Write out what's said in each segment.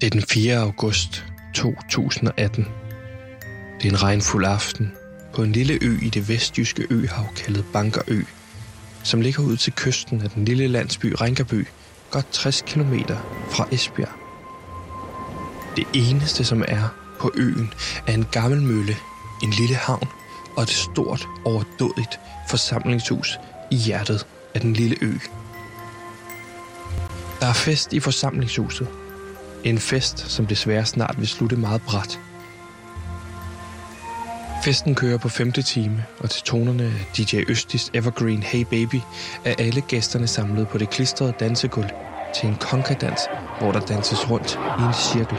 Det er den 4. august 2018. Det er en regnfuld aften på en lille ø i det vestjyske øhav kaldet Bankerø, som ligger ud til kysten af den lille landsby Rinkerby, godt 60 km fra Esbjerg. Det eneste, som er på øen, er en gammel mølle, en lille havn og et stort, overdådigt forsamlingshus i hjertet af den lille ø. Der er fest i forsamlingshuset. En fest, som desværre snart vil slutte meget bræt. Festen kører på femte time, og til tonerne af DJ Østis Evergreen Hey Baby er alle gæsterne samlet på det klistrede dansegulv til en konkadans, hvor der danses rundt i en cirkel.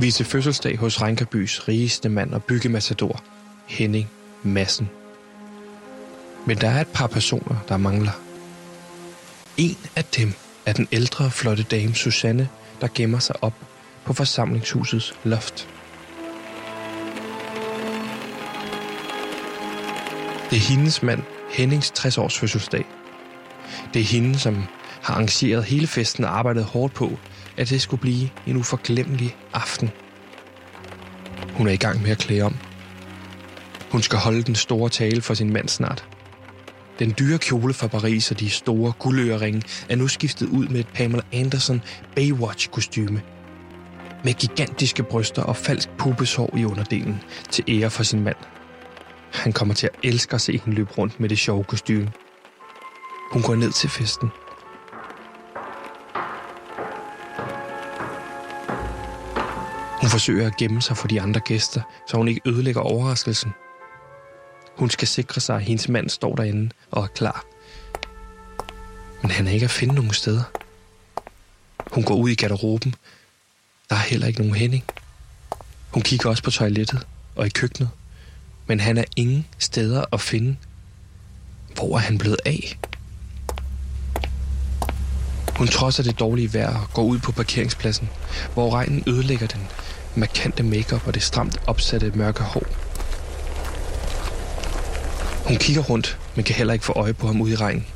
Vi er til fødselsdag hos Rænkerbys rigeste mand og byggemassador, Henning Massen. Men der er et par personer, der mangler. En af dem er den ældre, flotte dame Susanne, der gemmer sig op på forsamlingshusets loft. Det er hendes mand, Hennings 60-års fødselsdag. Det er hende, som har arrangeret hele festen og arbejdet hårdt på, at det skulle blive en uforglemmelig aften. Hun er i gang med at klæde om. Hun skal holde den store tale for sin mand snart. Den dyre kjole fra Paris og de store guldøreringe er nu skiftet ud med et Pamela Anderson Baywatch-kostyme. Med gigantiske bryster og falsk pubeshår i underdelen til ære for sin mand. Han kommer til at elske at se hende løbe rundt med det sjove kostume. Hun går ned til festen. Hun forsøger at gemme sig for de andre gæster, så hun ikke ødelægger overraskelsen. Hun skal sikre sig, at hendes mand står derinde og er klar. Men han er ikke at finde nogen steder. Hun går ud i garderoben. Der er heller ikke nogen Henning. Hun kigger også på toilettet og i køkkenet. Men han er ingen steder at finde. Hvor er han blevet af? Hun trodser det dårlige vejr og går ud på parkeringspladsen, hvor regnen ødelægger den markante makeup og det stramt opsatte mørke hår. Hun kigger rundt, men kan heller ikke få øje på ham ude i regnen.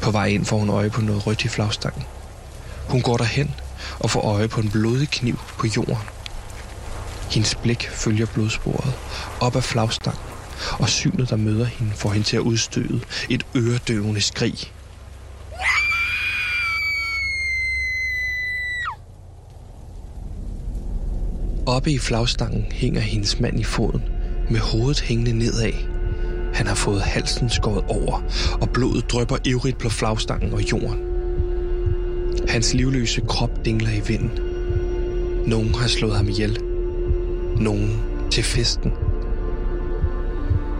På vej ind får hun øje på noget rødt i flagstangen. Hun går derhen og får øje på en blodig kniv på jorden. Hendes blik følger blodsporet op ad flagstangen, og synet, der møder hende, får hende til at udstøde et øredøvende skrig. Oppe i flagstangen hænger hendes mand i foden, med hovedet hængende nedad. Han har fået halsen skåret over, og blodet drypper ivrigt på flagstangen og jorden. Hans livløse krop dingler i vinden. Nogen har slået ham ihjel. Nogen til festen.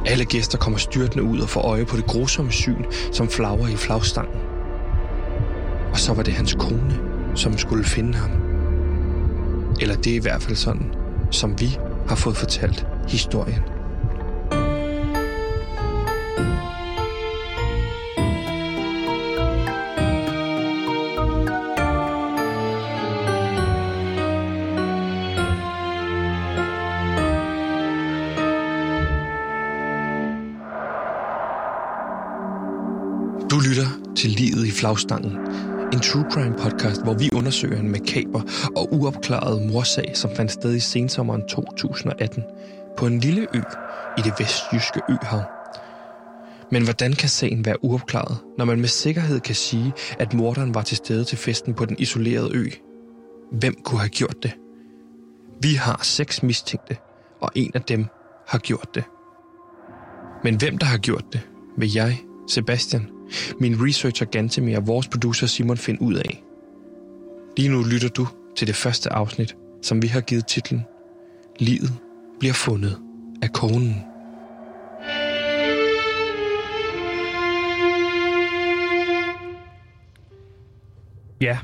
Alle gæster kommer styrtende ud og får øje på det grusomme syn, som flagrer i flagstangen. Og så var det hans kone, som skulle finde ham. Eller det er i hvert fald sådan, som vi har fået fortalt historien. Flagstangen, en true crime podcast, hvor vi undersøger en makaber og uopklaret morsag, som fandt sted i sensommeren 2018 på en lille ø i det vestjyske øhav. Men hvordan kan sagen være uopklaret, når man med sikkerhed kan sige, at morderen var til stede til festen på den isolerede ø? Hvem kunne have gjort det? Vi har seks mistænkte, og en af dem har gjort det. Men hvem der har gjort det, vil jeg, Sebastian, min researcher Gantemir og vores producer Simon finde ud af. Lige nu lytter du til det første afsnit, som vi har givet titlen Livet bliver fundet af konen. Ja,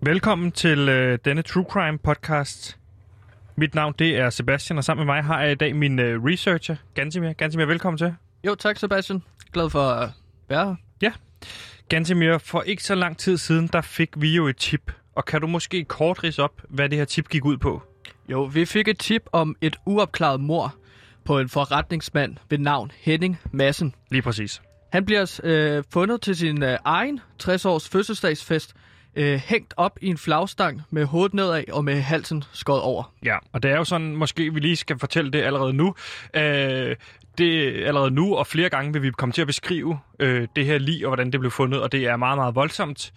velkommen til øh, denne True Crime podcast. Mit navn det er Sebastian, og sammen med mig har jeg i dag min øh, researcher, Gantemir. Gantemir, velkommen til. Jo, tak Sebastian. Glad for at være her. Ja. Gantemir, for ikke så lang tid siden, der fik vi jo et tip. Og kan du måske kort rise op, hvad det her tip gik ud på? Jo, vi fik et tip om et uopklaret mor på en forretningsmand ved navn Henning Massen. Lige præcis. Han bliver øh, fundet til sin øh, egen 60-års fødselsdagsfest, øh, hængt op i en flagstang med hovedet nedad og med halsen skåret over. Ja, og det er jo sådan, måske vi lige skal fortælle det allerede nu. Øh, det allerede nu, og flere gange vil vi komme til at beskrive øh, det her lige og hvordan det blev fundet, og det er meget, meget voldsomt.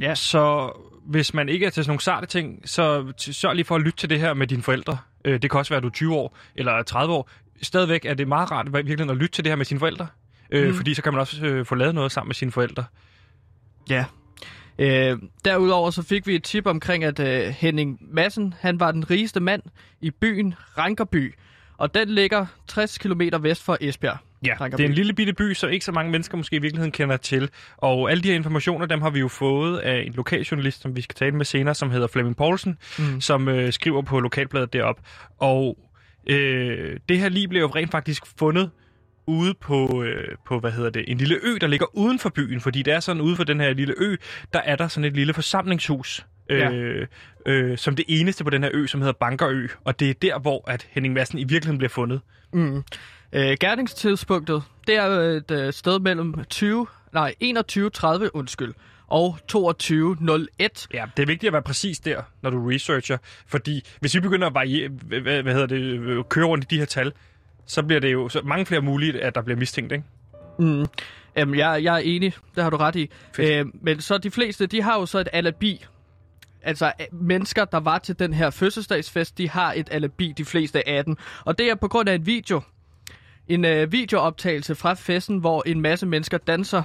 Ja. Så hvis man ikke er til sådan nogle sarte ting, så sørg lige for at lytte til det her med dine forældre. Øh, det kan også være, at du er 20 år eller 30 år. Stadigvæk er det meget rart virkelig at lytte til det her med sine forældre. Øh, Mm. Fordi så kan man også øh, få lavet noget sammen med sine forældre. Ja. Øh, derudover så fik vi et tip omkring, at øh, Henning Madsen, han var den rigeste mand i byen Rankerby. Og den ligger 60 km vest for Esbjerg. Ja, det er en lille bitte by, så ikke så mange mennesker måske i virkeligheden kender til. Og alle de her informationer, dem har vi jo fået af en lokaljournalist, som vi skal tale med senere, som hedder Flemming Poulsen, Mm. som øh, skriver på lokalbladet derop. Og øh, det her lige blev jo rent faktisk fundet ude på, øh, på, hvad hedder det, en lille ø, der ligger uden for byen, fordi det er sådan, ude for den her lille ø, der er der sådan et lille forsamlingshus, Ja. øh, øh, som det eneste på den her ø, som hedder Bankerø, og det er der, hvor at Henning Madsen i virkeligheden bliver fundet. Mm. Øh, gerningstidspunktet, det er et øh, sted mellem 20, nej, 21.30, undskyld, og 22.01. Ja, det er vigtigt at være præcis der, når du researcher, fordi hvis vi begynder at variere, hvad, hvad hedder det, øh, køre rundt i de her tal, så bliver det jo så mange flere muligt, at der bliver mistænkt, ikke? Mm. Jamen, jeg, jeg er enig, det har du ret i. Øh, men så de fleste, de har jo så et alibi. Altså, øh, mennesker, der var til den her fødselsdagsfest, de har et alibi, de fleste af dem. Og det er på grund af en video. En øh, videooptagelse fra festen, hvor en masse mennesker danser.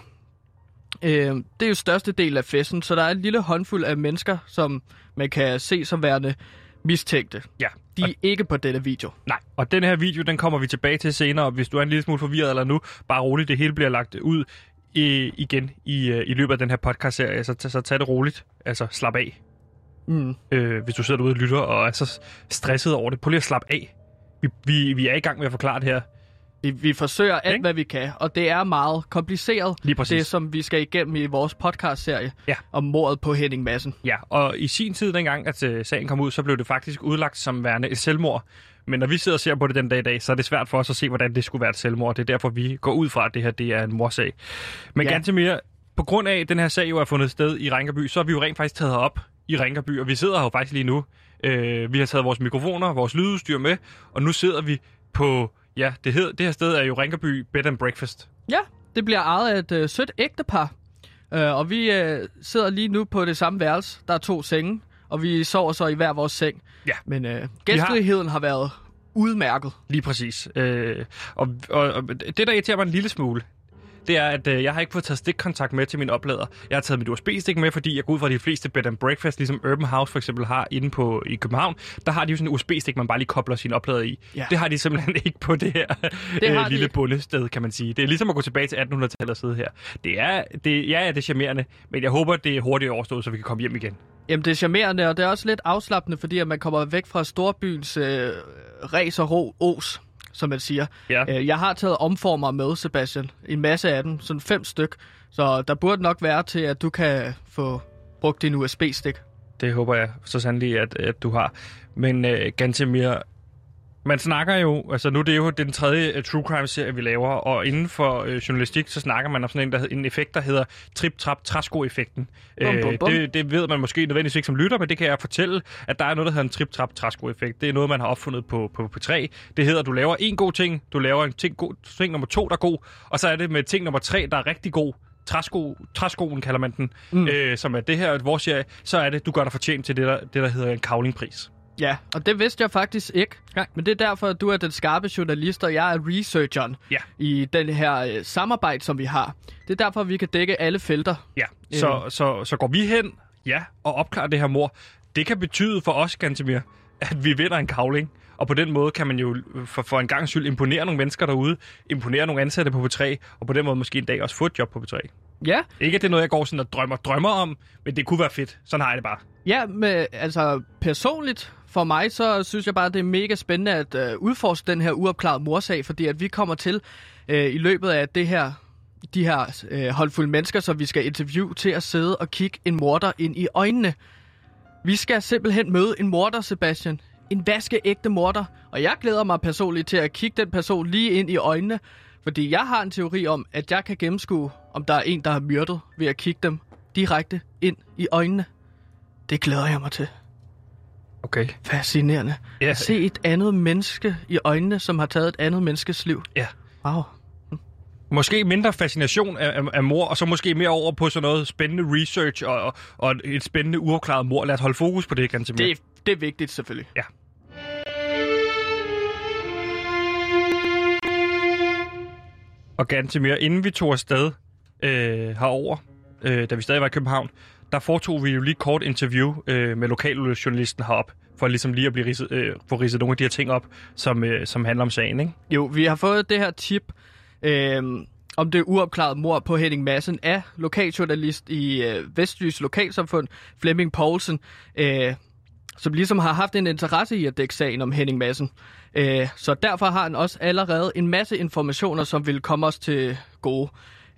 Øh, det er jo største del af festen, så der er en lille håndfuld af mennesker, som man kan se som værende mistænkte. Ja. De er ikke på denne video. Nej, og den her video, den kommer vi tilbage til senere, og hvis du er en lille smule forvirret eller nu, bare roligt, det hele bliver lagt ud i, igen i, øh, i løbet af den her podcast-serie, så, så tag det roligt, altså slap af, Mm. øh, hvis du sidder derude og lytter og er så stresset over det. Prøv lige at slappe af. Vi, vi, vi er i gang med at forklare det her. Vi, vi forsøger alt, Ikke? hvad vi kan, og det er meget kompliceret, Lige præcis. det som vi skal igennem i vores podcast-serie Ja. om mordet på Henning Madsen. Ja, og i sin tid, dengang at øh, sagen kom ud, så blev det faktisk udlagt som værende et selvmord. Men når vi sidder og ser på det den dag i dag, så er det svært for os at se, hvordan det skulle være et selvmord. Det er derfor, vi går ud fra, at det her det er en morsag. Men Ja. ganske mere, på grund af, at den her sag jo er fundet sted i Ringerby, så har vi jo rent faktisk taget herop i Ringerby, og vi sidder her jo faktisk lige nu. Øh, vi har taget vores mikrofoner, vores lydudstyr med, og nu sidder vi på, ja, det, hed, det her sted er jo Ringerby Bed and Breakfast. Ja, det bliver ejet af et øh, sødt ægtepar, øh, og vi øh, sidder lige nu på det samme værelse. Der er to senge, og vi sover så i hver vores seng. Ja. Men øh, gæstfriheden har været udmærket. Lige præcis. Øh, og, og, og det, der irriterer mig en lille smule, det er, at øh, jeg har ikke fået taget stikkontakt med til min oplader. Jeg har taget mit USB-stik med, fordi jeg går ud fra at de fleste bed and breakfast, ligesom Urban House for eksempel har inde på i København, der har de jo sådan en USB-stik, man bare lige kobler sin oplader i. Ja. Det har de simpelthen ikke på det her Det øh, de lille ikke. bundested, kan man sige. Det er ligesom at gå tilbage til 1800-tallet og sidde her. Det er, det, ja, ja, det er charmerende, men jeg håber, det er hurtigt overstået, så vi kan komme hjem igen. Jamen, det er charmerende, og det er også lidt afslappende, fordi at man kommer væk fra storbyens øh, ræs og ro, os, som man siger. Ja. Øh, jeg har taget omformer med, Sebastian. En masse af dem, sådan fem styk. Så der burde nok være til, at du kan få brugt din USB-stik. Det håber jeg så sandelig, at, at du har. Men øh, ganske mere... Man snakker jo, altså nu er det jo den tredje uh, true crime serie, vi laver, og inden for øh, journalistik, så snakker man om sådan en, der, en effekt, der hedder trip-trap-træsko-effekten. Bum. det, det ved man måske nødvendigvis ikke som lytter, men det kan jeg fortælle, at der er noget, der hedder en trip-trap-træsko-effekt. Det er noget, man har opfundet på, på P3. Det hedder, at du laver en god ting, du laver en ting, god, ting nummer to, der er god, og så er det med ting nummer tre, der er rigtig god. Træsko, træskoen kalder man den, mm. øh, som er det her, vores serie, så er det, du gør dig fortjent til det, der, det, der hedder en kavlingpris. Ja, og det vidste jeg faktisk ikke. Nej. Men det er derfor, at du er den skarpe journalist, og jeg er researcheren Ja. i den her øh, samarbejde, som vi har. Det er derfor, vi kan dække alle felter. Ja, så, så, så går vi hen, ja, og opklarer det her mor. Det kan betyde for os, Gantemir, at vi vinder en kavling. Og på den måde kan man jo for, for en gang skyld imponere nogle mennesker derude, imponere nogle ansatte på P3, og på den måde måske en dag også få et job på P3. Ja, Ikke at det er noget, jeg går sådan og drømmer, drømmer om, men det kunne være fedt. Sådan har jeg det bare. Ja, med, altså personligt for mig, så synes jeg bare, det er mega spændende at øh, udforske den her uopklarede morsag, fordi at vi kommer til øh, i løbet af det her, de her øh, holdfulde mennesker, som vi skal interviewe, til at sidde og kigge en morder ind i øjnene. Vi skal simpelthen møde en morder, Sebastian. En vaskeægte morder. Og jeg glæder mig personligt til at kigge den person lige ind i øjnene, Fordi jeg har en teori om, at jeg kan gennemskue, om der er en, der har myrdet, ved at kigge dem direkte ind i øjnene. Det glæder jeg mig til. Okay. Fascinerende. Ja. At se et andet menneske i øjnene, som har taget et andet menneskes liv. Ja. Wow. Måske mindre fascination af, af, af mor, og så måske mere over på sådan noget spændende research og, og, og et spændende uafklaret mor. Lad os holde fokus på det, ganske mere. Det, det er vigtigt selvfølgelig. Ja. Og ganske mere, inden vi tog afsted øh, herover, øh, da vi stadig var i København, der foretog vi jo lige et kort interview øh, med lokaljournalisten herop, for ligesom lige at blive ridset, øh, få ridset nogle af de her ting op, som, øh, som handler om sagen, ikke? Jo, vi har fået det her tip øh, om det uopklarede mor på Henning Madsen af lokaljournalist i øh, Vestjys Lokalsamfund, Flemming Poulsen, øh, som ligesom har haft en interesse i at dække sagen om Henning Madsen. Øh, så derfor har han også allerede en masse informationer, som vil komme os til gode.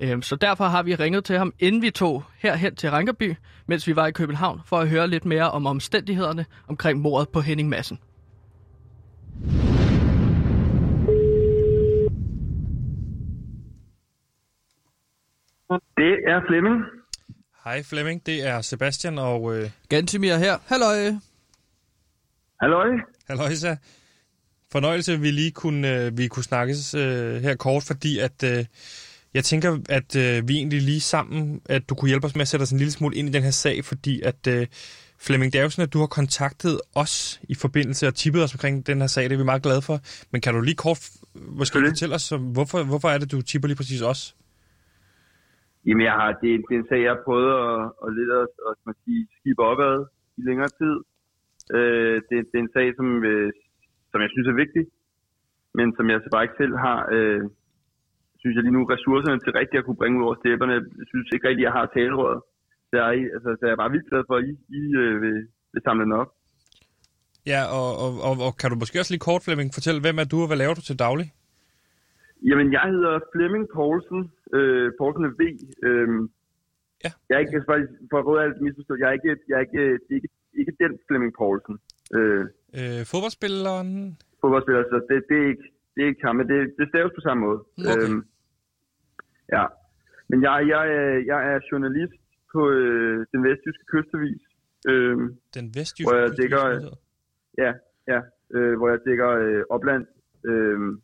Øh, så derfor har vi ringet til ham, inden vi tog herhen til Rankerby, mens vi var i København, for at høre lidt mere om omstændighederne omkring mordet på Henning Madsen. Det er Flemming. Hej Flemming, det er Sebastian og øh, Gantimir her. Halløj. Halløj. Halløjsa. Fornøjelse, at vi lige kunne, øh, vi kunne snakkes øh, her kort, fordi at øh, jeg tænker, at øh, vi egentlig lige sammen, at du kunne hjælpe os med at sætte os en lille smule ind i den her sag, fordi at øh, Flemming, sådan, at du har kontaktet os i forbindelse og tippet os omkring den her sag, det er vi meget glade for. Men kan du lige kort måske fortælle os, hvorfor, hvorfor er det, du tipper lige præcis os? Jamen, jeg har, det, er- det er en sag, jeg har prøvet at, at lidt at, at, at sige, skibe opad i længere tid. Øh, det, det er en sag, som, øh, som jeg synes er vigtig, men som jeg så bare ikke selv har, øh, synes jeg lige nu, ressourcerne til rigtigt at kunne bringe ud over stepperne. Jeg synes ikke rigtigt, jeg har talerøret. Så jeg, altså, så jeg er bare vildt glad for, at I, I øh, vil, vil samle den op. Ja, og, og, og, og kan du måske også lige kort, Flemming, fortælle, hvem er du, og hvad laver du til daglig? Jamen, jeg hedder Flemming Poulsen. Øh, Poulsen er V. Øh, Ja. Jeg er ikke, faktisk, for at råde alt misforstået, jeg er ikke, jeg er ikke, det er ikke, ikke den Flemming Poulsen. Øh, Øh, fodboldspilleren? fodboldspiller, så det, det, er ikke, det er ikke ham, men det, det staves på samme måde. Okay. Øhm, ja. Men jeg, jeg, er- jeg er journalist på øh, den vestjyske kystavis. Øhm, Den vestjyske Hvor jeg dækker- nyheder. ja, ja. Øh, hvor jeg dækker øh, opland. Øhm,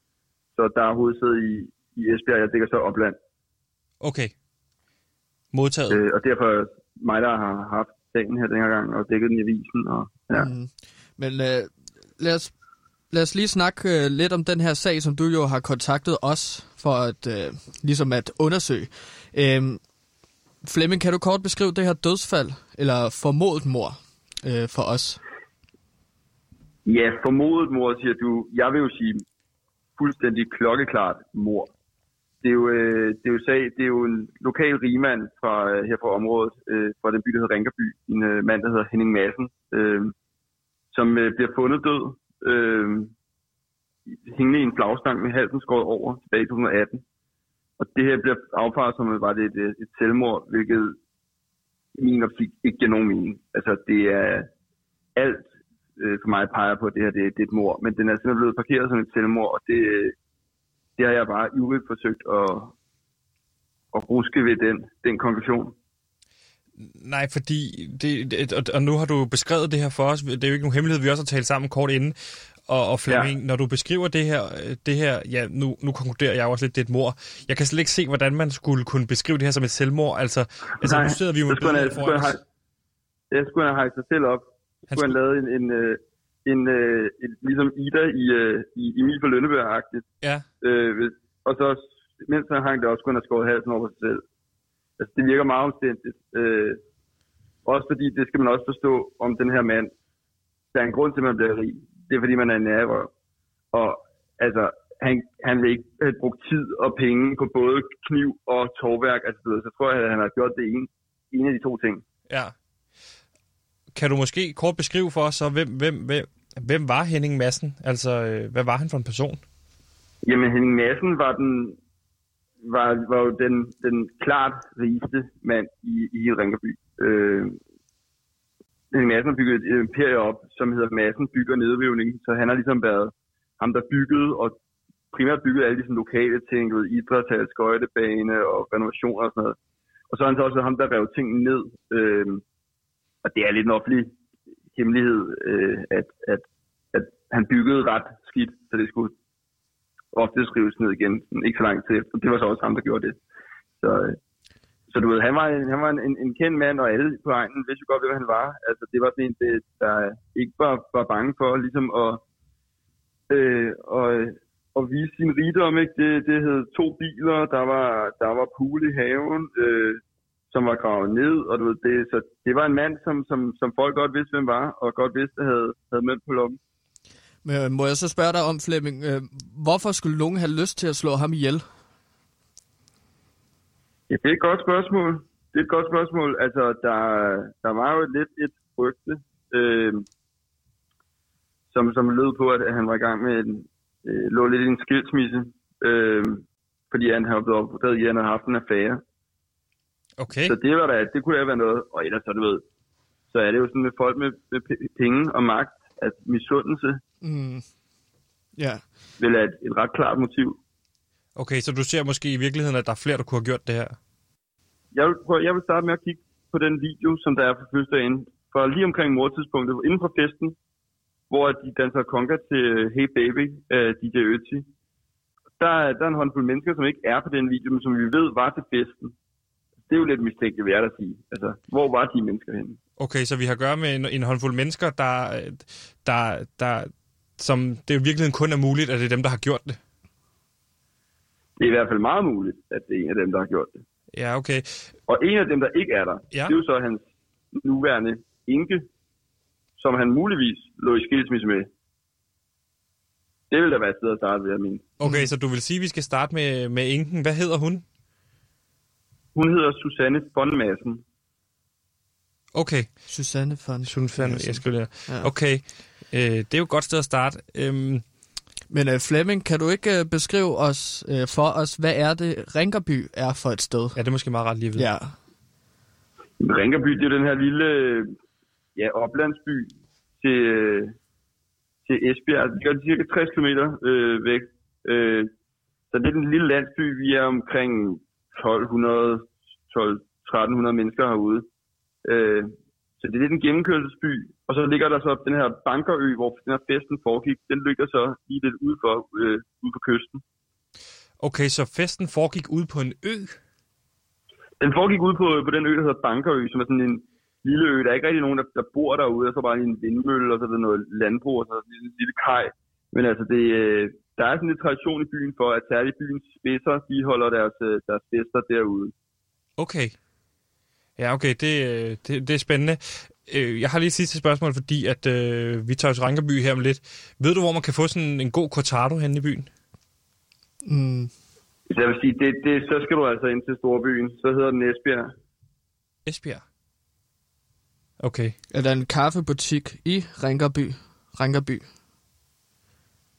så der er hovedsæde i, i Esbjerg, jeg dækker så opland. Okay. Modtaget. Øh, og derfor er mig, der har haft sagen her den her gang, og dækket den i avisen. Og, ja. Mm. Men øh, lad, os, lad os lige snakke øh, lidt om den her sag, som du jo har kontaktet os for at øh, ligesom at undersøge. Øh, Flemming, kan du kort beskrive det her dødsfald, eller formodet mor øh, for os? Ja, formodet mor, siger du. Jeg vil jo sige fuldstændig klokkeklart mor. Det er jo, øh, det er jo, sag, det er jo en lokal rigmand fra, øh, her fra området, øh, fra den by, der hedder Rinkerby. En øh, mand, der hedder Henning Madsen, øh, som øh, bliver fundet død. Øh, hængende i en flagstang med halsen skåret over tilbage i 2018. Og det her bliver affaret som, at var det et, øh, et selvmord, hvilket i min optik ikke giver nogen mening. Altså, det er alt øh, for mig peger på, at det her det, det er et mor. Men den er simpelthen blevet parkeret som et selvmord, og det, øh, det har jeg bare ivrigt forsøgt at, at ruske ved den, den konklusion. Nej, fordi, det, det, og, og nu har du beskrevet det her for os. Det er jo ikke nogen hemmelighed, vi også har talt sammen kort inden. Og, og Flemming, ja. når du beskriver det her, øh, det her ja, nu, nu konkluderer jeg også lidt, det er et mor. Jeg kan slet ikke se, hvordan man skulle kunne beskrive det her som et selvmord. Altså, altså Nej, nu sidder vi jo med skulle foran os. have- så skulle have sig selv op. Han skulle han lave en, en, øh, en, øh, en ligesom Ida i, i Emil for Lønneberg-agtigt. Ja, Øh, og så, mens han hang det også, skulle han have skåret halsen over sig selv. Altså, det virker meget omstændigt. Øh, også fordi, det skal man også forstå om den her mand. Der er en grund til, at man bliver rig. Det er, fordi man er en nærrøv. Og altså, han, han vil ikke have brugt tid og penge på både kniv og tovværk. Altså, så tror jeg, at han har gjort det ene, en af de to ting. ja. Kan du måske kort beskrive for os, så, hvem, hvem, hvem, hvem var Henning Madsen? Altså, øh, hvad var han for en person? Jamen, Henning Madsen var den var, var jo den, den klart rigeste mand i, i hele Ringerby. Øh, Henning Madsen har bygget et imperium op, som hedder Madsen Bygger Nedrivning. Så han har ligesom været ham, der byggede og primært byggede alle de sådan, lokale ting, du ved, idrætshal, skøjtebane og renovationer og sådan noget. Og så er han så også ham, der rev ting ned. Øh, og det er lidt en offentlig hemmelighed, øh, at, at, at han byggede ret skidt, så det skulle ofte skrives ned igen, ikke så lang tid efter. Det var så også ham, der gjorde det. Så, øh, så du ved, han var, han var en, en, kendt mand, og alle på egnen vidste jo godt, hvem han var. Altså, det var sådan en, det, der ikke var, var bange for ligesom at, øh, og, at vise sin rigdom. Ikke? Det, det hed to biler, der var, der var pool i haven, øh, som var gravet ned, og du ved, det, så det var en mand, som, som, som folk godt vidste, hvem var, og godt vidste, havde, havde mønt på lommen. Men øh, må jeg så spørge dig om, Flemming, øh, hvorfor skulle nogen have lyst til at slå ham ihjel? Ja, det er et godt spørgsmål. Det er et godt spørgsmål. Altså, der, der var jo lidt et rygte, øh, som, som lød på, at han var i gang med en, øh, lå lidt i en skilsmisse, øh, fordi han havde blevet opdaget i, at han havde haft en affære. Okay. Så det, var da, det kunne da være noget. Og ellers, så du ved, så er det jo sådan med folk med, med penge og magt, at misundelse Mm. Ja. vil være et, et ret klart motiv. Okay, så du ser måske i virkeligheden, at der er flere, der kunne have gjort det her? Jeg vil, prøve, jeg vil starte med at kigge på den video, som der er fra fødselsdagen. For lige omkring mordtidspunktet, inden for festen, hvor de danser conga til Hey Baby af DJ Ötzi. Der, er- der er en håndfuld mennesker, som ikke er på den video, men som vi ved var til festen. Det er jo lidt mistænkeligt, vil jeg da sige. Altså, hvor var de mennesker henne? Okay, så vi har at gøre med en, en håndfuld mennesker, der, der, der, som det i virkeligheden kun er muligt, at det er dem, der har gjort det. Det er i hvert fald meget muligt, at det er en af dem, der har gjort det. Ja, okay. Og en af dem, der ikke er der, Ja. det er jo så hans nuværende enke, som han muligvis lå i skilsmisse med. Det vil da være et sted at starte, vil jeg mene. Okay, så du vil sige, at vi skal starte med, med enken. Hvad hedder hun? Hun hedder Susanne von Madsen. Okay, Susanne von Sunfan, jeg skriver det. Ja. Okay, øh, det er jo et godt sted at starte. Øhm, Men uh, Flemming, kan du ikke uh, beskrive os uh, for os, hvad er det, Rinkerby er for et sted? ja, det er måske meget ret lige vide. Ja. Ringerby, det er den her lille ja, oplandsby til, øh, til Esbjerg. Det ligger cirka 60 km øh, væk. Øh, så det er den lille landsby. Vi er omkring 1200, 12, 1300 mennesker herude. Øh, så det er lidt en gennemkørselsby. Og så ligger der så den her Bankerø, hvor den her festen foregik. Den ligger så lige lidt ude for, øh, ude på kysten. Okay, så festen foregik ud på en ø? Den foregik ude på, på den ø, der hedder Bankerø, som er sådan en lille ø. Der er ikke rigtig nogen, der, der bor derude, og så bare en vindmølle, og så er der noget landbrug, og så er der en lille, lille kaj. Men altså, det, øh, der er sådan lidt tradition i byen for, at særligt byens spidser, de holder deres, øh, deres fester derude. Okay. Ja, okay, det, øh, det, det er spændende. Øh, Jeg har lige et sidste spørgsmål, fordi at øh, vi tager til Rankerby her om lidt. Ved du, hvor man kan få sådan en god cortado henne i byen? Mm. Jeg vil sige, det, det, så skal du altså ind til Storbyen. Så hedder den Esbjerg. Esbjerg. Okay. Er der en kaffebutik i Rinkerby? Rinkerby.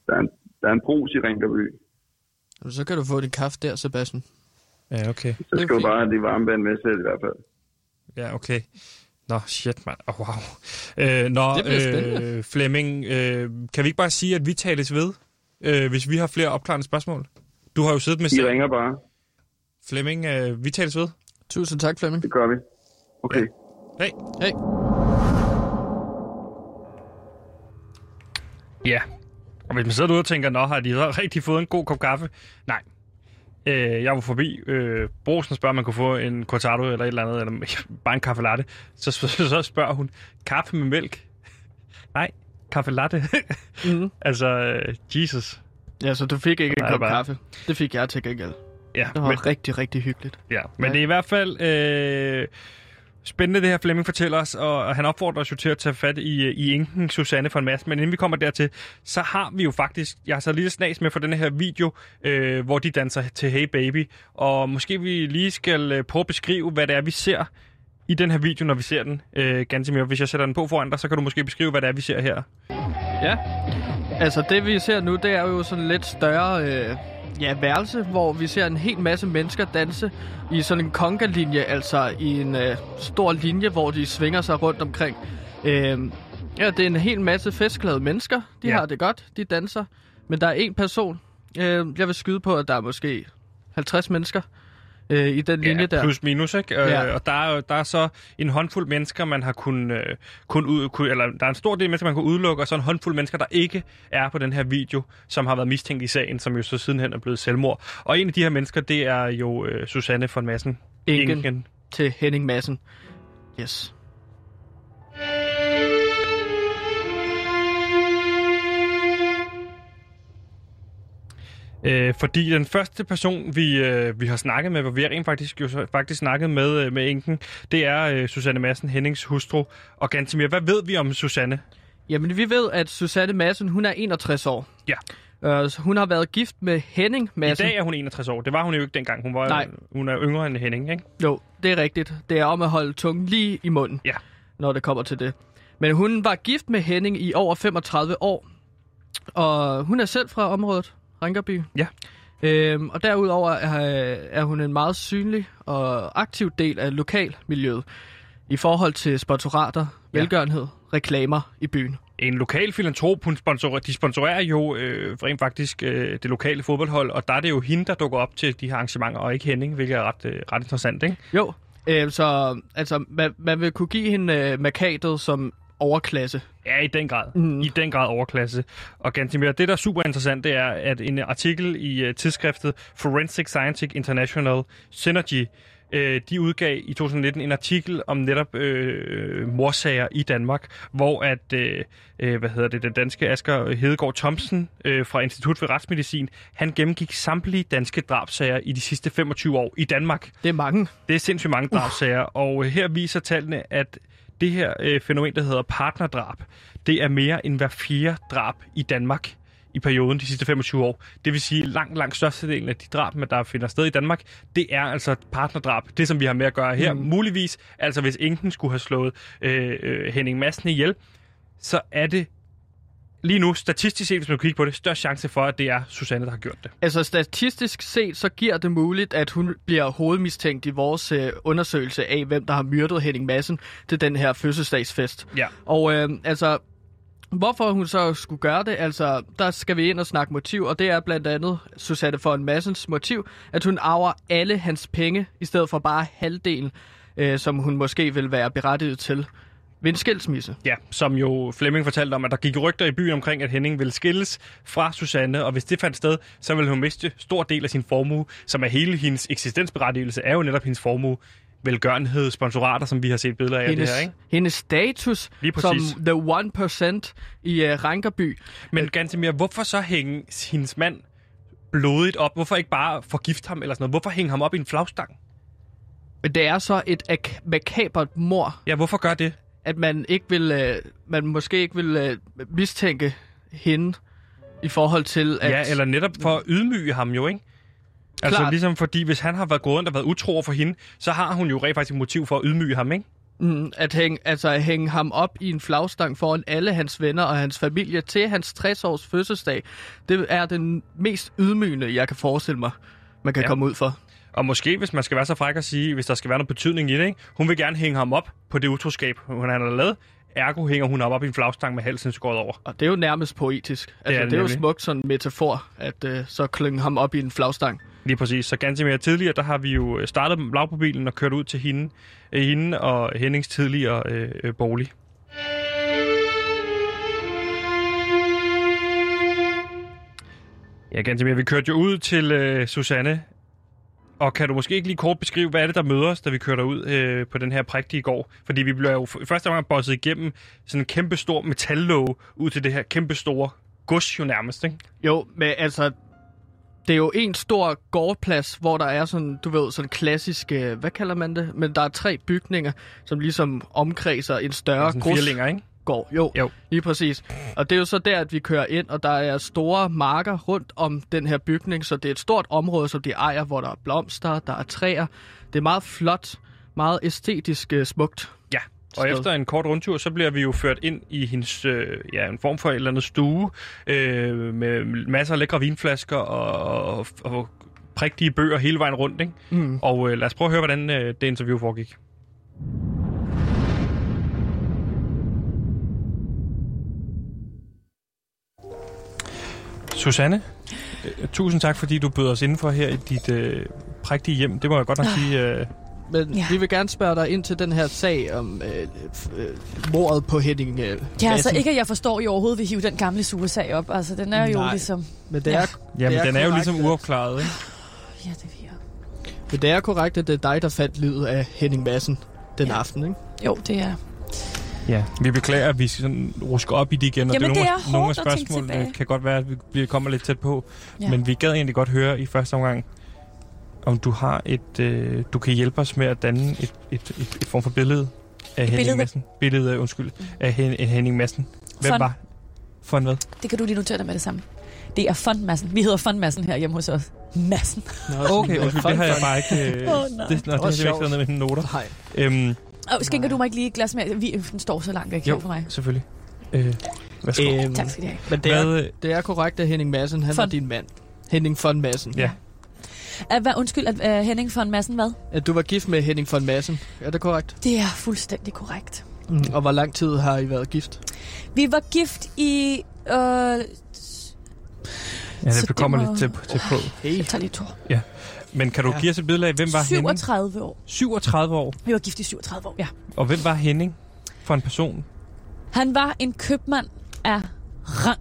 Der er en, der er en brus i Ringerby. Jamen, Så kan du få din kaffe der, Sebastian. Ja, okay. Så Det skal du bare have det varme vand med selv i hvert fald. Ja, okay. Nå, shit, mand. Oh, wow. Øh, nå, Det bliver spændende. øh, Flemming, øh, kan vi ikke bare sige, at vi tales ved, øh, hvis vi har flere opklarende spørgsmål? Du har jo siddet med I ringer bare. Flemming, øh, vi tales ved. Tusind tak, Flemming. Det gør vi. Okay. Hej. Hej. Ja. Og hvis man sidder derude og tænker, nå, har de så rigtig fået en god kop kaffe? Nej. Øh, jeg var forbi øh, Brosen spørger, om man kunne få en cortado eller et eller andet, eller bare en kaffe latte. Så, så, spørger hun, kaffe med mælk? Nej, kaffe latte. Mm. altså, øh, Jesus. Ja, så du fik ikke en kop bare- kaffe. Det fik jeg til gengæld. Ja, Det var men, rigtig, rigtig hyggeligt. ja. men Ja. det er i hvert fald øh, spændende, det her Flemming fortæller os, og han opfordrer os jo til at tage fat i, øh, i enken Susanne von masse. Men inden vi kommer dertil, så har vi jo faktisk, jeg har så lige snas med for den her video, øh, hvor de danser til Hey Baby, og måske vi lige skal øh, prøve at beskrive, hvad det er, vi ser i den her video, når vi ser den. Øh, mere hvis jeg sætter den på foran dig, så kan du måske beskrive, hvad det er, vi ser her. Ja. Altså, det vi ser nu, det er jo sådan lidt større øh, ja, værelse, hvor vi ser en hel masse mennesker danse i sådan en conga-linje, altså i en øh, stor linje, hvor de svinger sig rundt omkring. Øh, ja, det er en hel masse festglade mennesker. De Ja. har det godt, de danser. Men der er en person, Øh, jeg vil skyde på, at der er måske 50 mennesker øh, i den linje ja, der. plus minus, ikke? Ja. Øh, og der er, der er så en håndfuld mennesker, man har kun, øh, kun ud, kun, eller der er en stor del mennesker, man kan udelukke, og så en håndfuld mennesker, der ikke er på den her video, som har været mistænkt i sagen, som jo så sidenhen er blevet selvmord. Og en af de her mennesker, det er jo øh, Susanne von Madsen. Enken. til Henning Madsen. Yes. Øh, fordi den første person, vi, øh, vi har snakket med, hvor vi har rent faktisk, jo faktisk snakket med, øh, med enken, det er øh, Susanne Madsen, Hennings hustru. Og Gantemir, hvad ved vi om Susanne? Jamen, vi ved, at Susanne Madsen, hun er 61 år. Ja. Øh, hun har været gift med Henning I Madsen. dag er hun 61 år. Det var hun jo ikke dengang. Hun, var, Nej. hun er yngre end Henning, ikke? Jo, det er rigtigt. Det er om at holde tungen lige i munden, Ja. når det kommer til det. Men hun var gift med Henning i over 35 år. Og hun er selv fra området, Rinkerby. Ja. Øhm, og derudover er, er hun en meget synlig og aktiv del af lokalmiljøet i forhold til sponsorater, Ja. velgørenhed, reklamer i byen. En lokal filantrop, hun sponsorer, de sponsorerer jo øh, rent faktisk øh, det lokale fodboldhold, og der er det jo hende, der dukker op til de her arrangementer, og ikke Henning, hvilket er ret, øh, ret interessant, ikke? Jo, øh, så altså, man, man vil kunne give hende øh, markadet som overklasse. Ja, i den grad. Mm. I den grad overklasse. Og Gantimir, det der er super interessant, det er, at en artikel i uh, tidsskriftet Forensic Scientific International Synergy, øh, de udgav i 2019 en artikel om netop øh, morsager i Danmark, hvor at, øh, øh, hvad hedder det, den danske Asger Hedegaard Thomsen øh, fra Institut for Retsmedicin, han gennemgik samtlige danske drabsager i de sidste 25 år i Danmark. Det er mange. Det er sindssygt mange drabsager, og øh, her viser tallene, at det her øh, fænomen, der hedder partnerdrab, det er mere end hver fjerde drab i Danmark i perioden de sidste 25 år. Det vil sige, langt, langt størstedelen af de drab, der finder sted i Danmark, det er altså partnerdrab. Det, som vi har med at gøre her. Mm. Muligvis, altså hvis enken skulle have slået øh, øh, Henning Madsen ihjel, så er det lige nu, statistisk set, hvis man kigger på det, størst chance for, at det er Susanne, der har gjort det. Altså statistisk set, så giver det muligt, at hun bliver hovedmistænkt i vores øh, undersøgelse af, hvem der har myrdet Henning Madsen til den her fødselsdagsfest. Ja. Og øh, altså, hvorfor hun så skulle gøre det, altså, der skal vi ind og snakke motiv, og det er blandt andet Susanne von Massens motiv, at hun arver alle hans penge, i stedet for bare halvdelen, øh, som hun måske vil være berettiget til ved en skilsmisse. Ja, som jo Flemming fortalte om, at der gik rygter i byen omkring, at Henning ville skilles fra Susanne, og hvis det fandt sted, så ville hun miste stor del af sin formue, som er hele hendes eksistensberettigelse, er jo netop hendes formue, velgørenhed, sponsorater, som vi har set billeder af hendes, det her, ikke? hendes status som the 1% i uh, Rankerby. Men Gantemir, hvorfor så hænge hendes mand blodigt op? Hvorfor ikke bare forgifte ham eller sådan noget? Hvorfor hænge ham op i en flagstang? Men det er så et ak- makabert mor, Ja, hvorfor gør det? At man ikke vil, øh, man måske ikke vil øh, mistænke hende i forhold til at... Ja, eller netop for at ydmyge ham jo, ikke? Altså Klart. ligesom fordi, hvis han har været gået rundt og været utro for hende, så har hun jo rent faktisk et motiv for at ydmyge ham, ikke? Mm, at, hænge, altså at hænge ham op i en flagstang foran alle hans venner og hans familie til hans 60-års fødselsdag, det er den mest ydmygende, jeg kan forestille mig, man kan ja. komme ud for. Og måske, hvis man skal være så fræk at sige, hvis der skal være noget betydning i det, ikke? hun vil gerne hænge ham op på det utroskab, hun har lavet. Ergo hænger hun op, op i en flagstang med halsen skåret over. Og det er jo nærmest poetisk. Altså, er det, det er jo smukt sådan en metafor, at øh, så klynge ham op i en flagstang. Lige præcis. Så ganske mere tidligere, der har vi jo startet lavprobilen og kørt ud til hende, øh, hende og Hennings tidligere øh, øh, bolig. Ja, ganske mere. Vi kørte jo ud til øh, Susanne. Og kan du måske ikke lige kort beskrive, hvad er det, der møder os, da vi kører ud øh, på den her prægtige gård? Fordi vi bliver jo første omgang bosset igennem sådan en kæmpe stor metallåge ud til det her kæmpe store gods jo nærmest, ikke? Jo, men altså, det er jo en stor gårdplads, hvor der er sådan, du ved, sådan klassisk, hvad kalder man det? Men der er tre bygninger, som ligesom omkredser en større gods. firlinger, ikke? Gård. Jo, Jo. lige præcis. Og det er jo så der, at vi kører ind, og der er store marker rundt om den her bygning, så det er et stort område, som de ejer, hvor der er blomster, der er træer. Det er meget flot, meget æstetisk øh, smukt. Ja, og sted. efter en kort rundtur, så bliver vi jo ført ind i hendes, øh, ja, en form for et eller andet stue, øh, med masser af lækre vinflasker og, og, og prægtige bøger hele vejen rundt, ikke? Mm. Og øh, lad os prøve at høre, hvordan øh, det interview foregik. Susanne, øh, tusind tak, fordi du bød os indenfor her i dit øh, prægtige hjem. Det må jeg godt nok sige. Øh, Men Ja. ja. vi vil gerne spørge dig ind til den her sag om øh, øh, mordet på Henning øh, Ja, altså Madsen. ikke, at jeg forstår, at I overhovedet vil hive den gamle sugesag op. Altså, den er jo Nej. ligesom... Men det Ja. er, jamen, er den er jo ligesom uopklaret, ikke? Ja, det vil jeg. men det er korrekt, at det er dig, der fandt livet af Henning Madsen den Ja. aften, ikke? Jo, det er. Ja, vi beklager, at vi sådan rusker op i det igen, og Jamen, det er det nogle, er nogle af hårdt at tænke spørgsmålene kan godt være, at vi bliver- kommer lidt tæt på. Ja. Men vi gad egentlig godt høre i første omgang, om du har et, øh, du kan hjælpe os med at danne et, et, et, et form for billede af Henning billede? Madsen. Billede, undskyld, af Hen, Henning Madsen. Hvem Fond. var? For hvad? Det kan du lige notere dig med det samme. Det er fondmassen. Vi hedder fondmassen her hjemme hos os. Massen. Nå, Okay, undskyld, det har jeg bare ikke... Øh, Åh, nej. det, nå, det har var jeg ikke skrevet ned med mine noter. Nej. Øhm, Og skænker du mig ikke lige et glas mere? Vi, den står så langt væk Jo. her for mig. selvfølgelig. Øh, værsgo. Øh, Øhm, Tak skal de have. men det er, hvad, det er korrekt, at Henning Madsen, han var din mand. Henning von Madsen. Ja. At, hvad, undskyld, at uh, Henning von Madsen hvad? At du var gift med Henning von Madsen. Er det korrekt? Det er fuldstændig korrekt. Mm. Og hvor lang tid har I været gift? Vi var gift i... Øh, ja, det det kommer må- lidt til, til på. Hey. jeg tager lige to. Men kan du Ja. give os et billede af, hvem var Henning? 37 år. 37 år. Vi var gift i 37 år, ja. Og hvem var Henning for en person? Han var en købmand af rang.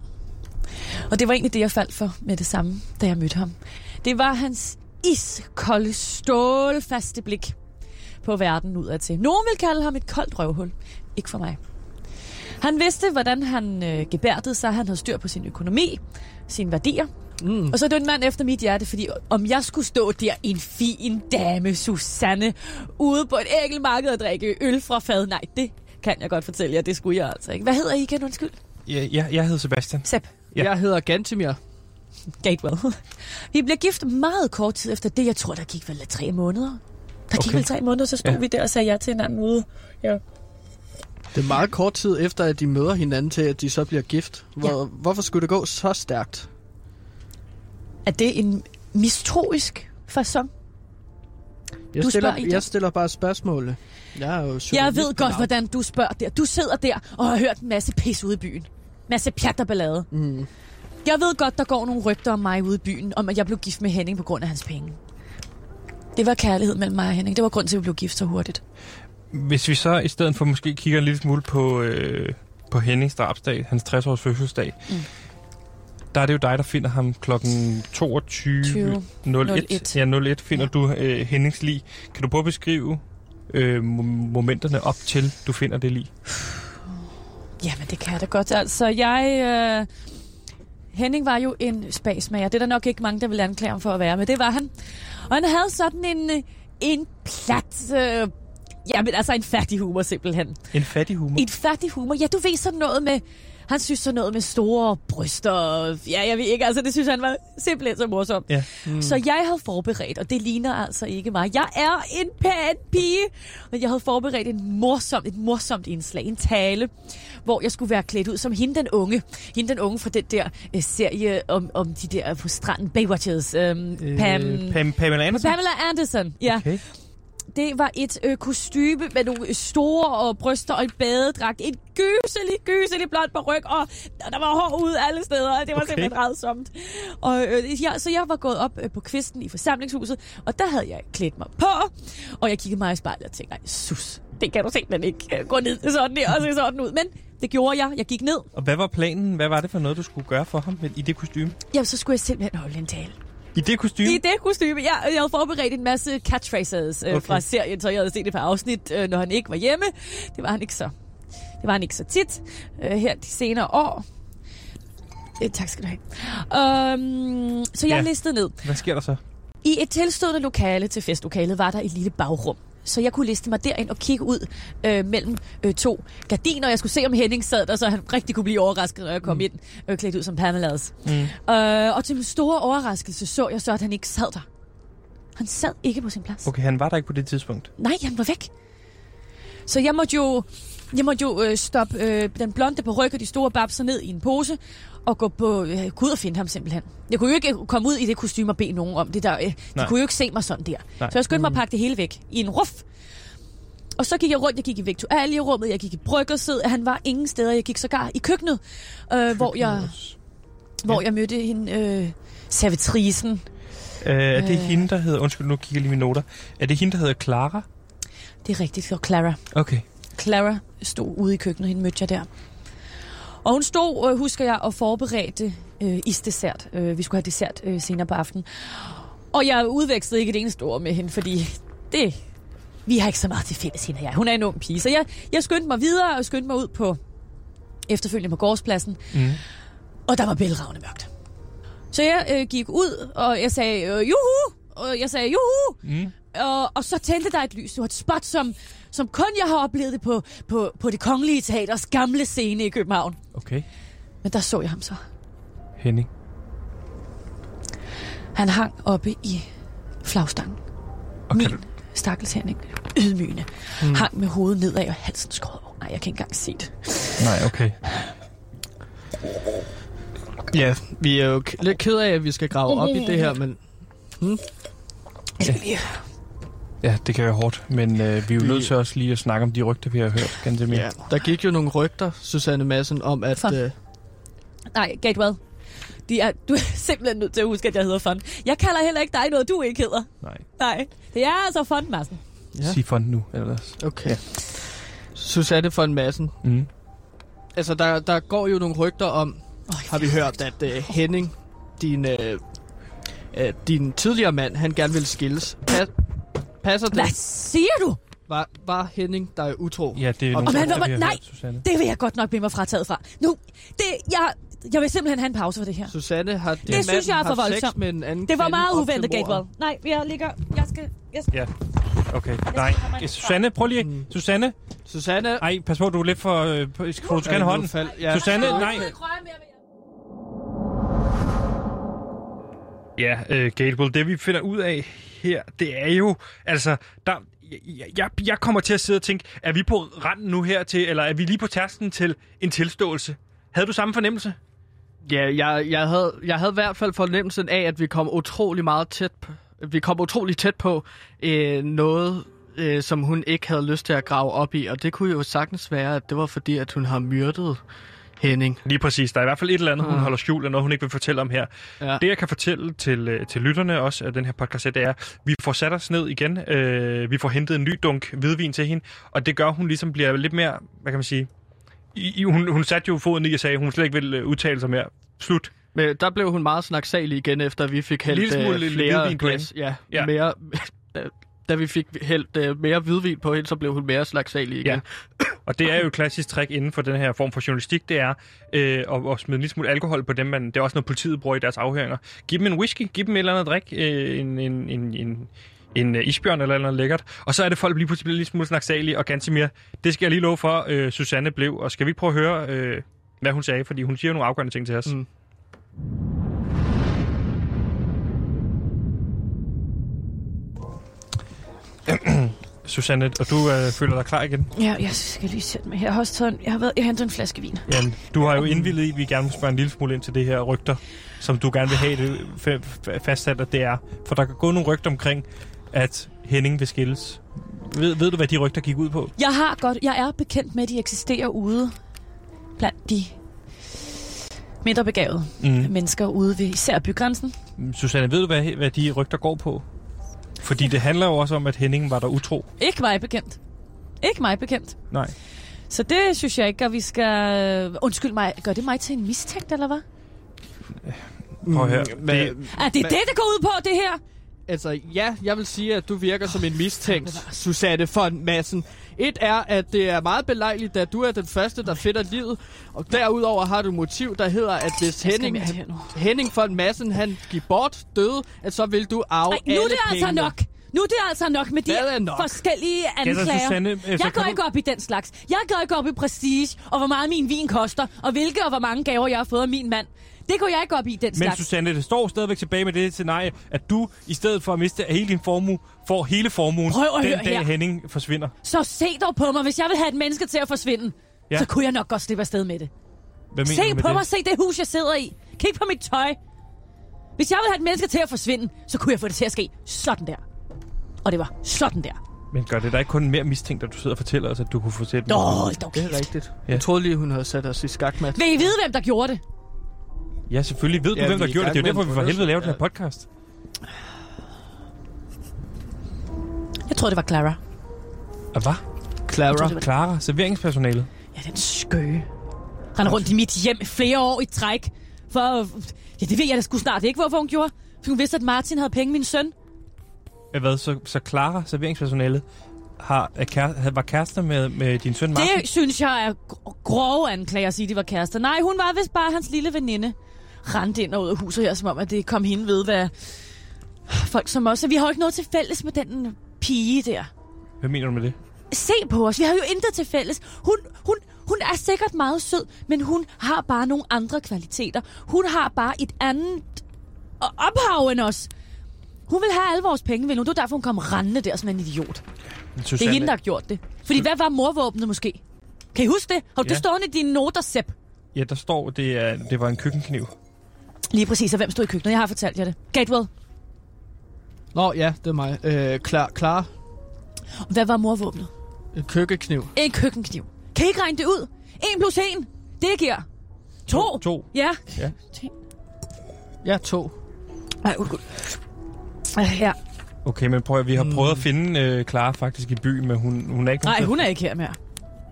Og det var egentlig det, jeg faldt for med det samme, da jeg mødte ham. Det var hans iskolde, stålfaste blik på verden udad til. Nogen vil kalde ham et koldt røvhul. Ikke for mig. Han vidste, hvordan han øh, gebærdede sig. Han havde styr på sin økonomi, sine værdier. Mm. Og så er det en mand efter mit hjerte, fordi om jeg skulle stå der, en fin dame, Susanne, ude på et ægelmarked og drikke øl fra fad, nej, det kan jeg godt fortælle jer, det skulle jeg altså ikke. Hvad hedder I igen, undskyld? Ja, ja, jeg hedder Sebastian. Sepp. Ja. Jeg hedder Gantimir. Gatewell. Vi blev gift meget kort tid efter det. Jeg tror, der gik vel tre måneder. Der gik Okay. vel tre måneder, så stod ja. vi der og sagde ja til hinanden ude. Ja. Det er meget kort tid efter, at de møder hinanden til, at de så bliver gift. Hvor, ja. Hvorfor skulle det gå så stærkt? Er det en mistroisk fasong? Jeg, Du stiller, jeg stiller bare spørgsmål. Jeg er jo Jeg ved godt, navn. hvordan du spørger der. Du sidder der og har hørt en masse pis ude i byen. Masse pjat og ballade. Mm. Jeg ved godt, der går nogle rygter om mig ude i byen, om at jeg blev gift med Henning på grund af hans penge. Det var kærlighed mellem mig og Henning. Det var grund til, at vi blev gift så hurtigt. Hvis vi så i stedet for måske kigger en lille smule på, øh, på Hennings drabsdag, hans 60-års fødselsdag, Mm. Der er det jo dig, der finder ham klokken 22.01. 01. Ja, 01 finder ja. du øh, Hennings lig. Kan du prøve at beskrive øh, mo- momenterne op til, du finder det lig? Jamen, det kan jeg da godt. Altså, jeg... Øh... Henning var jo en spasmager. Det er der nok ikke mange, der vil anklage ham for at være, men det var han. Og han havde sådan en, øh, en plat... Øh... Jamen, altså en fattig humor simpelthen. En fattig humor. En fattig humor. Ja, du ved sådan noget med... Han synes sådan noget med store bryster. og- Ja, jeg ved ikke. Altså, det synes han var simpelthen så morsomt. Ja. Mm. Så jeg havde forberedt, og det ligner altså ikke mig. Jeg er en pæn pige. Men jeg havde forberedt en morsomt, et morsomt indslag, en tale, hvor jeg skulle være klædt ud som hende den unge. Hende den unge fra den der øh, serie om, om de der på stranden, Baywatches. Øhm, Øh, Pam... Pam, Pamela Andersen? Pamela Anderson, ja. Okay. Det var et øh, kostyme med nogle store øh, bryster og en badedragt. En gyselig, gyselig blond ryg, og der var hår ude alle steder. og Det var Okay. simpelthen rædsomt. Og, øh, jeg, så jeg var gået op øh, på kvisten i forsamlingshuset, og der havde jeg klædt mig på. Og jeg kiggede mig i spejlet og tænkte, nej, sus, det kan du simpelthen ikke øh, gå ned sådan der og se sådan ud. Men det gjorde jeg. Jeg gik ned. Og hvad var planen? Hvad var det for noget, du skulle gøre for ham i det kostume? Jamen, så skulle jeg simpelthen holde en tale. I det kostume? I det kostyme. Jeg, jeg havde forberedt en masse catchphrases øh, Okay. fra serien, så jeg havde set det på afsnit, øh, når han ikke var hjemme. Det var han ikke så. Det var han ikke så tit øh, her de senere år. Øh, tak skal du have. Um, så jeg Ja. ja. listede ned. Hvad sker der så? I et tilstående lokale til festlokalet var der et lille bagrum. Så jeg kunne liste mig derind og kigge ud øh, mellem øh, to gardiner. Jeg skulle se, om Henning sad der, så han rigtig kunne blive overrasket, når jeg kom mm. ind øh, klædt ud som Pamela's. Mm. Øh, og til min store overraskelse så jeg så, at han ikke sad der. Han sad ikke på sin plads. Okay, han var der ikke på det tidspunkt. Nej, han var væk. Så jeg måtte jo, jeg måtte jo øh, stoppe øh, den blonde på ryg og de store babser ned i en pose og gå, på, øh, gå ud og finde ham simpelthen. Jeg kunne jo ikke komme ud i det kostume og bede nogen om det der. Øh, de Nej. kunne jo ikke se mig sådan der. Nej. Så jeg skyndte mig at pakke det hele væk i en ruf. Og så gik jeg rundt, jeg gik i Viktualierummet, jeg gik i bryggersædet, han var ingen steder, jeg gik sågar i køkkenet, øh, hvor jeg... hvor jeg mødte hende, øh, servitrisen. Øh, er det Øh. hende, der hedder... Undskyld, nu kigger jeg lige mine noter. Er det hende, der hedder Clara? Det er rigtigt, det var Clara. Okay. Clara stod ude i køkkenet, hende mødte jeg der. Og hun stod, øh, husker jeg, og forberedte øh, isdessert. Øh, vi skulle have dessert øh, senere på aftenen. Og jeg udvekslede ikke et eneste ord med hende, fordi det... Vi har ikke så meget til fælles, hende og jeg. Hun er en ung pige. Så jeg, jeg skyndte mig videre og skyndte mig ud på efterfølgende på gårdspladsen. Mm. Og der var bælragende mørkt. Så jeg øh, gik ud, og jeg sagde, øh, juhu! Og jeg sagde, juhu! Mm. Og, og så tændte der et lys. Det var et spot, som, som kun jeg har oplevet det på, på, på det kongelige teaters gamle scene i København. Okay. Men der så jeg ham så. Henning. Han hang oppe i flagstangen. Og Min du, stakkels Henning, ydmygende, mm. hang med hovedet nedad og halsen skåret over. Nej, jeg kan ikke engang se det. nej, okay. Ja, vi er jo lidt ked af, at vi skal grave op i det her, men Jeg skal lige... Ja, det kan være hårdt, men øh, vi er jo nødt til også lige at snakke om de rygter, vi har hørt. Ganske mere. ja, der gik jo nogle rygter, Susanne Madsen, om at... Øh, Nej, Gatewell. De er, du er simpelthen nødt til at huske, at jeg hedder Fun. Jeg kalder heller ikke dig noget, du ikke hedder. Nej. Nej, det er altså Fun, Madsen. Ja. Ja. Sig fond nu, ellers. okay. Susanne von Madsen. Mm. Altså, der, der går jo nogle rygter om, Oh, har vi hørt, at øh, Henning, din, øh, øh, din tidligere mand, han gerne vil skilles. Pas, passer Hvad det? siger du? Var, var Henning, der er utro? Ja, det er Og nogle vi har nej. hørt, Susanne. Det vil jeg godt nok blive mig frataget fra. Nu, det, jeg, jeg vil simpelthen have en pause for det her. Susanne har din Det synes jeg er for voldsomt. med en anden Det var meget uventet. Gatewell. Nej, jeg ligger... Jeg skal... Jeg skal Ja, okay. Nej, Susanne, prøv lige. Mm. Susanne, Susanne... ej, pas på, du er lidt for... Øh, på, skal du gerne hånden? fald- Ja. Susanne, nej. Ja, øh, Gabriel, det vi finder ud af her, det er jo, altså, der, jeg, jeg, kommer til at sidde og tænke, er vi på randen nu her til, eller er vi lige på tærsten til en tilståelse? Havde du samme fornemmelse? Ja, jeg, jeg, havde, jeg havde i hvert fald fornemmelsen af, at vi kom utrolig meget tæt på, vi kom utrolig tæt på øh, noget, øh, som hun ikke havde lyst til at grave op i. Og det kunne jo sagtens være, at det var fordi, at hun har myrdet Henning. Lige præcis. Der er i hvert fald et eller andet, hun Ah. holder skjult, og noget, hun ikke vil fortælle om her. Ja. Det, jeg kan fortælle til, øh, til lytterne også af den her podcast, det er, vi får sat os ned igen. Øh, vi får hentet en ny dunk hvidvin til hende, og det gør, hun ligesom bliver lidt mere, hvad kan man sige... I, hun, hun satte jo foden i og sagde, at hun slet ikke ville øh, udtale sig mere. Slut. Men der blev hun meget snaksalig igen, efter vi fik hældt øh, flere glas. Ja, Ja. ja. Mere, da, vi fik hældt øh, mere hvidvin på hende, så blev hun mere slagsalig igen. Ja. Og det er jo et klassisk trick inden for den her form for journalistik, det er øh, at, at smide en lille smule alkohol på dem, man, det er også noget politiet bruger i deres afhøringer. Giv dem en whisky, giv dem et eller andet drik, øh, en, en, en, en, en øh, isbjørn eller noget lækkert, og så er det folk lige pludselig bliver lidt smule snaksalige, og ganske mere, det skal jeg lige love for, øh, Susanne blev, og skal vi ikke prøve at høre, øh, hvad hun sagde, fordi hun siger jo nogle afgørende ting til os. Mm. Susanne, og du øh, føler dig klar igen? Ja, jeg skal lige sætte mig her. Jeg har også taget en, jeg har, været, jeg hentet en flaske vin. Jan, du har jo indvildet i, at vi gerne vil spørge en lille smule ind til det her rygter, som du gerne vil have det fa- fa- fastsat, at det er. For der kan gå nogle rygter omkring, at Henning vil skilles. Ved, ved du, hvad de rygter gik ud på? Jeg har godt, jeg er bekendt med, at de eksisterer ude blandt de mindre begavede Mm. mennesker ude ved især bygrænsen. Susanne, ved du, hvad, hvad de rygter går på? Fordi det handler jo også om, at Henning var der utro. Ikke mig bekendt. Ikke mig bekendt. Nej. Så det synes jeg ikke, at vi skal... Undskyld mig, gør det mig til en mistænkt, eller hvad? Prøv at høre. Men, Det- Er det det, det går ud på, det her? Altså, ja, jeg vil sige, at du virker som en mistænkt, Susanne von Madsen. Et er, at det er meget belejligt, at du er den første, der finder livet. Og derudover har du motiv, der hedder, at hvis Henning. Henning von Madsen, han gik bort, døde, at så vil du arve Ej, nu alle er det altså pengene. nok. Nu er det altså nok med de nok? forskellige anklager. Susanne, øh, jeg kan går ikke op i den slags. Jeg går ikke op i prestige, og hvor meget min vin koster, og hvilke og hvor mange gaver jeg har fået af min mand. Det går jeg ikke op i, den Men slags. Susanne, det står stadigvæk tilbage med det scenarie, at du, i stedet for at miste hele din formue, får hele formuen Prøv at den høre dag her. Henning forsvinder. Så se dog på mig, hvis jeg vil have et menneske til at forsvinde, ja. så kunne jeg nok godt slippe afsted med det. Hvad mener Se du med på det? mig, se det hus, jeg sidder i. Kig på mit tøj. Hvis jeg vil have et menneske til at forsvinde, så kunne jeg få det til at ske sådan der. Og det var sådan der. Men gør det da ikke kun mere mistænkt, at du sidder og fortæller os, at du kunne få sæt dog Det er rigtigt. Ja. Jeg troede lige, hun havde sat os i skakmat. Vil I vide, hvem der gjorde det? Ja, selvfølgelig. Ved du, Ja, hvem der er gjort det? Det er jo derfor, vi for helvede laver den her podcast. Jeg tror, det var Clara. Og hvad? Clara. Clara, serveringspersonalet. Ja, den skøge. Render rundt i mit hjem flere år i træk. For, ja, det ved jeg da sgu snart ikke, hvorfor hun gjorde. For hun vidste, at Martin havde penge, min søn. Ja, Hvad, så, så Clara, serveringspersonalet, har, er kær, havde- var kærester med, med din søn Martin? Det synes jeg er gr- grove anklager at sige, at de var kærester. Nej, hun var vist bare hans lille veninde. Rendte ind og ud af huset her, som om, at det kom hende ved, hvad folk som os. Vi har jo ikke noget til fælles med den pige der. Hvad mener du med det? Se på os, vi har jo intet til fælles. Hun, hun, hun er sikkert meget sød, men hun har bare nogle andre kvaliteter. Hun har bare et andet ophav end os. Hun vil have alle vores penge, vil hun. Det var derfor, hun kom rendende der som en idiot. Det er hende, der har gjort det. Fordi hvad var morvåbnet måske? Kan I huske det? Har du Ja. det stående i dine noter, Sepp? Ja, der står, det, er, det var en køkkenkniv. Lige præcis, og hvem stod i køkkenet? Jeg har fortalt jer det. Gatewell. Nå, ja, det er mig. Øh, klar, klar. Hvad var morvåbnet? En køkkekniv. En køkkenkniv. Kan I ikke regne det ud? 1 plus 1, det giver... To. To. Ja. Ja. Ja, to. Ej, undskyld. Øh, Ja. Okay, men prøv at, vi har prøvet at finde øh, Clara faktisk i byen, men hun, hun er ikke... Nej, hun er ikke her mere.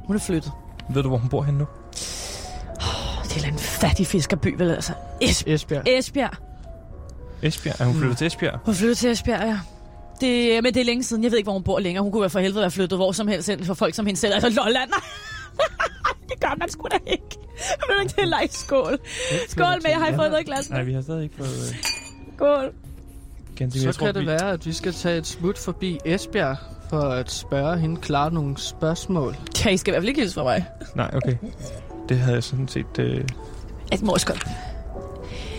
Hun er flyttet. Ved du, hvor hun bor henne nu? Det er en fattig fiskerby, vel altså. Es- Esbjerg. Esbjerg. Esbjerg. Er hun flyttet til Esbjerg? Hun flyttede til Esbjerg, ja. Det, men det er længe siden. Jeg ved ikke, hvor hun bor længere. Hun kunne være for helvede være flyttet hvor som helst for folk som hende selv. Altså Lolland. det gør man sgu da ikke. Jeg vil ikke til at skål. Skål med, jeg har I fået noget i glas Nej, vi har stadig ikke fået... Øh, Skål. Ganske, Så jeg tror, kan det vi... være, at vi skal tage et smut forbi Esbjerg for at spørge hende klart nogle spørgsmål. Ja, I skal i hvert fald ikke hilse fra mig. Nej, okay. Det havde jeg sådan set... Øh... Et morskål.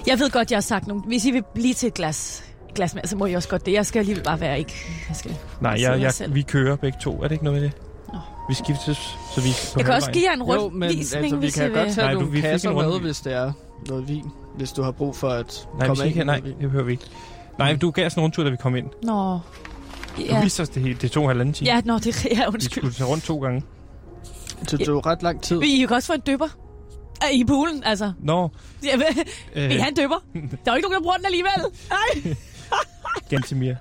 Jeg ved godt, jeg har sagt nogle... Hvis I vil blive til et glas, glas med, så må I også godt det. Jeg skal alligevel bare være ikke... Jeg, skal... Nej, Jeg jeg, jeg, selv. vi kører begge to. Er det ikke noget med det? Nå. Vi skiftes, så vi på jeg kan også give jer en Jo, men rundvisning, altså, vi kan godt tage Nej, du, nogle vi fik kasser en med, hvis det er noget vin. Hvis du har brug for at Nej, vi komme ikke, ind nej, det behøver vi ikke. Nej, du gav os en rundtur, da vi kom ind. Nå. Du Ja. viste os det hele. Det tog en halvanden time. Ja, nå, det er ja, Vi undskyld. skulle tage rundt to gange. Det tog ret lang tid. Vi kan også få en dypper. I poolen, altså. Nå, Ja, øh, I have en dypper? Der er jo ikke nogen, der bruger den alligevel. Nej. Gantemir.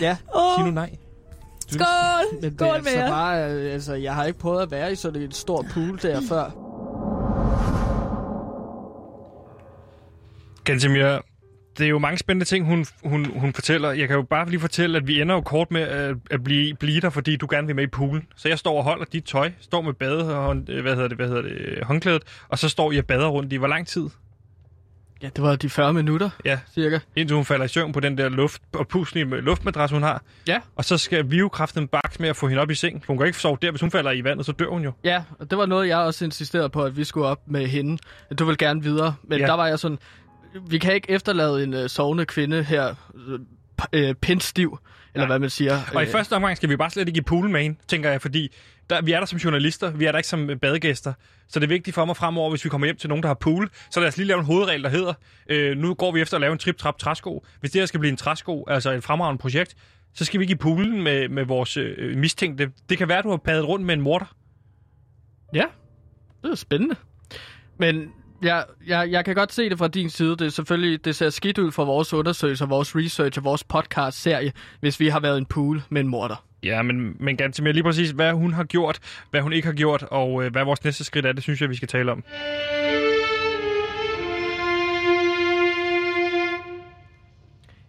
Ja, Sig nu nej. Du- Skål. men det Skål med altså jer. bare... øh, Altså, jeg har ikke prøvet at være i sådan en stor pool der før. Gantemir, det er jo mange spændende ting, hun, hun, hun fortæller. Jeg kan jo bare lige fortælle, at vi ender jo kort med at, at blive, blive der, fordi du gerne vil med i poolen. Så jeg står og holder dit tøj, står med bade og, hvad hedder det, hvad hedder det, håndklædet, og så står jeg og bader rundt i hvor lang tid? Ja, det var de 40 minutter, Ja, cirka. indtil hun falder i søvn på den der luft, og puslige luftmadras, hun har. Ja. Og så skal vi jo kraften baks med at få hende op i seng. Hun kan ikke sove der, hvis hun falder i vandet, så dør hun jo. Ja, og det var noget, jeg også insisterede på, at vi skulle op med hende. Du vil gerne videre, men ja. der var jeg sådan... Vi kan ikke efterlade en uh, sovende kvinde her uh, pindstiv, eller Nej. hvad man siger. Og i Øh, første omgang skal vi bare slet ikke i poolen med hende, tænker jeg, fordi der, vi er der som journalister, vi er der ikke som øh, badegæster. Så det er vigtigt for mig fremover, hvis vi kommer hjem til nogen, der har pool, så lad os lige lave en hovedregel, der hedder, øh, nu går vi efter at lave en trip-trap træsko. Hvis det her skal blive en træsko, altså et fremragende projekt, så skal vi ikke i poolen med, med vores øh, mistænkte. Det kan være, du har paddet rundt med en morter. Ja, det er spændende. Men jeg, jeg, jeg kan godt se det fra din side. Det er selvfølgelig, det ser skidt ud for vores undersøgelser, vores research og vores podcast-serie, hvis vi har været en pool med en morter. Ja, men, men ganske mere lige præcis, hvad hun har gjort, hvad hun ikke har gjort, og øh, hvad vores næste skridt er, det synes jeg, vi skal tale om.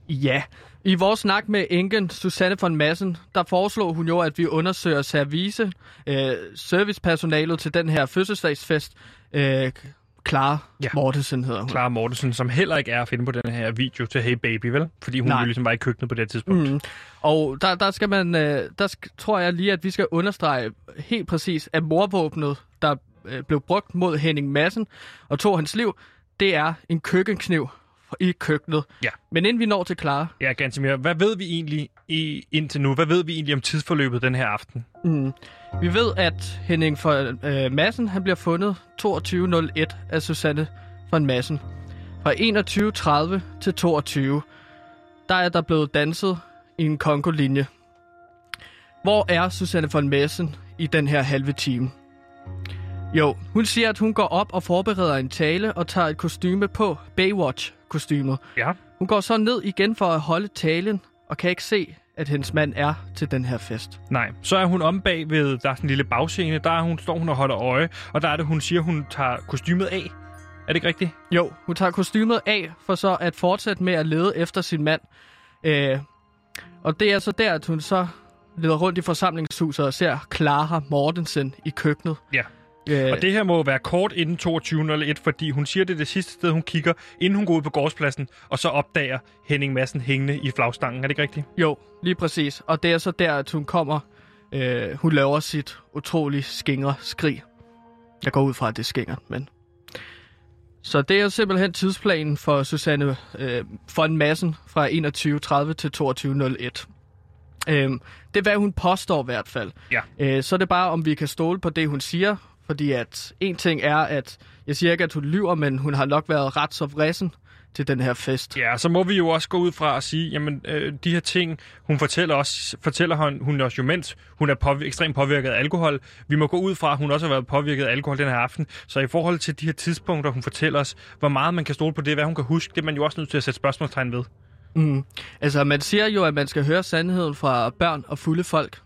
Ja. I vores snak med enken Susanne von Massen, der foreslog hun jo, at vi undersøger service, øh, servicepersonalet til den her fødselsdagsfest. Øh, Clara Ja. Mortensen hedder hun. Clara Mortensen, som heller ikke er at finde på den her video til Hey Baby, vel? Fordi hun Nej. jo ligesom var i køkkenet på det tidspunkt. Mm. Og der, der skal man, øh, der sk- tror jeg lige, at vi skal understrege helt præcis, at morvåbnet, der øh, blev brugt mod Henning Madsen og tog hans liv, det er en køkkenkniv i køkkenet. Ja. Men inden vi når til Clara, Ja, ganske mere. Hvad ved vi egentlig i, indtil nu? Hvad ved vi egentlig om tidsforløbet den her aften? Mm. Vi ved, at Henning for, øh, Madsen han bliver fundet 22.01 af Susanne von Madsen. Fra 21.30 til 22, der er der blevet danset i en kongolinje. Hvor er Susanne von Madsen i den her halve time? Jo, hun siger, at hun går op og forbereder en tale og tager et kostyme på, Baywatch-kostymet. Ja. Hun går så ned igen for at holde talen, og kan ikke se, at hendes mand er til den her fest. Nej, så er hun om bag ved, der er sådan en lille bagscene, der er hun, står hun og holder øje, og der er det, hun siger, hun tager kostymet af. Er det ikke rigtigt? Jo, hun tager kostymet af for så at fortsætte med at lede efter sin mand. Øh, og det er så der, at hun så leder rundt i forsamlingshuset og ser Clara Mortensen i køkkenet. Ja. Øh, Og det her må være kort inden 22.01, fordi hun siger, det er det sidste sted, hun kigger, inden hun går ud på gårdspladsen, og så opdager Henning Madsen hængende i flagstangen. Er det ikke rigtigt? Jo, lige præcis. Og det er så der, at hun kommer. Øh, hun laver sit utrolig skingre skrig. Jeg går ud fra, at det er skingert, men... Så det er simpelthen tidsplanen for Susanne øh, von Madsen fra 21.30 til 22.01. Øh, det er, hvad hun påstår i hvert fald. Ja. Øh, så er det bare, om vi kan stole på det, hun siger. Fordi at en ting er, at jeg siger ikke, at hun lyver, men hun har nok været ret så vrissen til den her fest. Ja, så må vi jo også gå ud fra at sige, jamen øh, de her ting, hun fortæller os, fortæller hun, hun også jo mens hun er påvirket, ekstremt påvirket af alkohol. Vi må gå ud fra, at hun også har været påvirket af alkohol den her aften. Så i forhold til de her tidspunkter, hun fortæller os, hvor meget man kan stole på det, hvad hun kan huske, det er man jo også nødt til at sætte spørgsmålstegn ved. Mm. Altså, man siger jo, at man skal høre sandheden fra børn og fulde folk.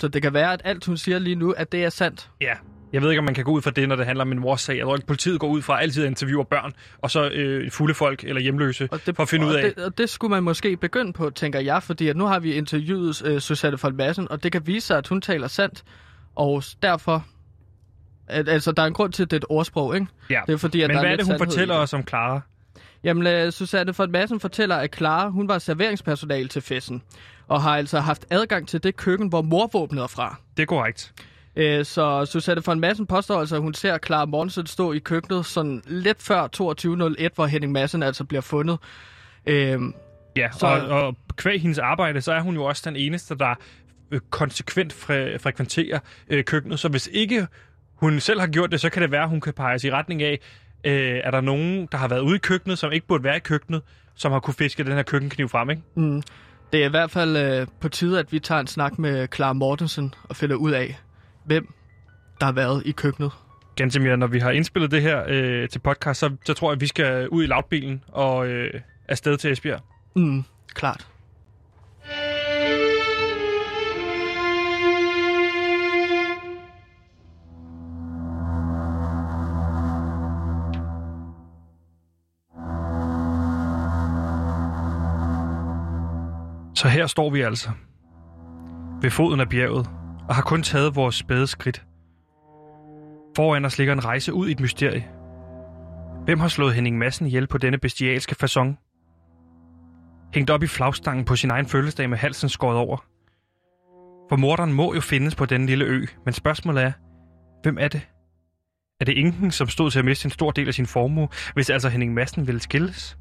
Så det kan være, at alt, hun siger lige nu, at det er sandt. Ja, jeg ved ikke, om man kan gå ud fra det, når det handler om en mors sag. Jeg tror ikke, politiet går ud fra altid at interviewe børn, og så øh, fulde folk eller hjemløse, Og det, for at finde ud af... Det, og det skulle man måske begynde på, tænker jeg, fordi at nu har vi interviewet øh, Susanne von Madsen, og det kan vise sig, at hun taler sandt. Og derfor... At, altså, der er en grund til, at det er et ordsprog, ikke? Ja. Det er fordi, at Men der hvad er det, hun fortæller os om Clara? Jamen, øh, Susanne von Madsen fortæller, at Clara, hun var serveringspersonale til festen, og har altså haft adgang til det køkken, hvor morvåbnet er fra. Det er korrekt. Øh, så Susanne von Madsen påstår altså, at hun ser Clara Mortensen stå i køkkenet sådan lidt før 22.01, hvor Henning Madsen altså bliver fundet. Øh, Ja, Så- og, og kvæg hendes arbejde, så er hun jo også den eneste, der øh, konsekvent fre- frekventerer øh, køkkenet. Så hvis ikke hun selv har gjort det, så kan det være, at hun kan peges i retning af, øh, er der nogen, der har været ude i køkkenet, som ikke burde være i køkkenet, som har kunne fiske den her køkkenkniv frem, ikke? mm, det er i hvert fald øh, på tide, at vi tager en snak med Clara Mortensen og finder ud af, hvem der har været i køkkenet. Gantemir, når vi har indspillet det her øh, til podcast, så, så tror jeg, at vi skal ud i lavbilen og øh, afsted til Esbjerg. Mm, klart. Så her står vi altså. Ved foden af bjerget, og har kun taget vores spæde skridt. Foran os ligger en rejse ud i et mysterie. Hvem har slået Henning Madsen ihjel på denne bestialske façon? Hængt op i flagstangen på sin egen fødselsdag med halsen skåret over. For morderen må jo findes på denne lille ø, men spørgsmålet er, hvem er det? Er det Inken, som stod til at miste en stor del af sin formue, hvis altså Henning Madsen ville skilles?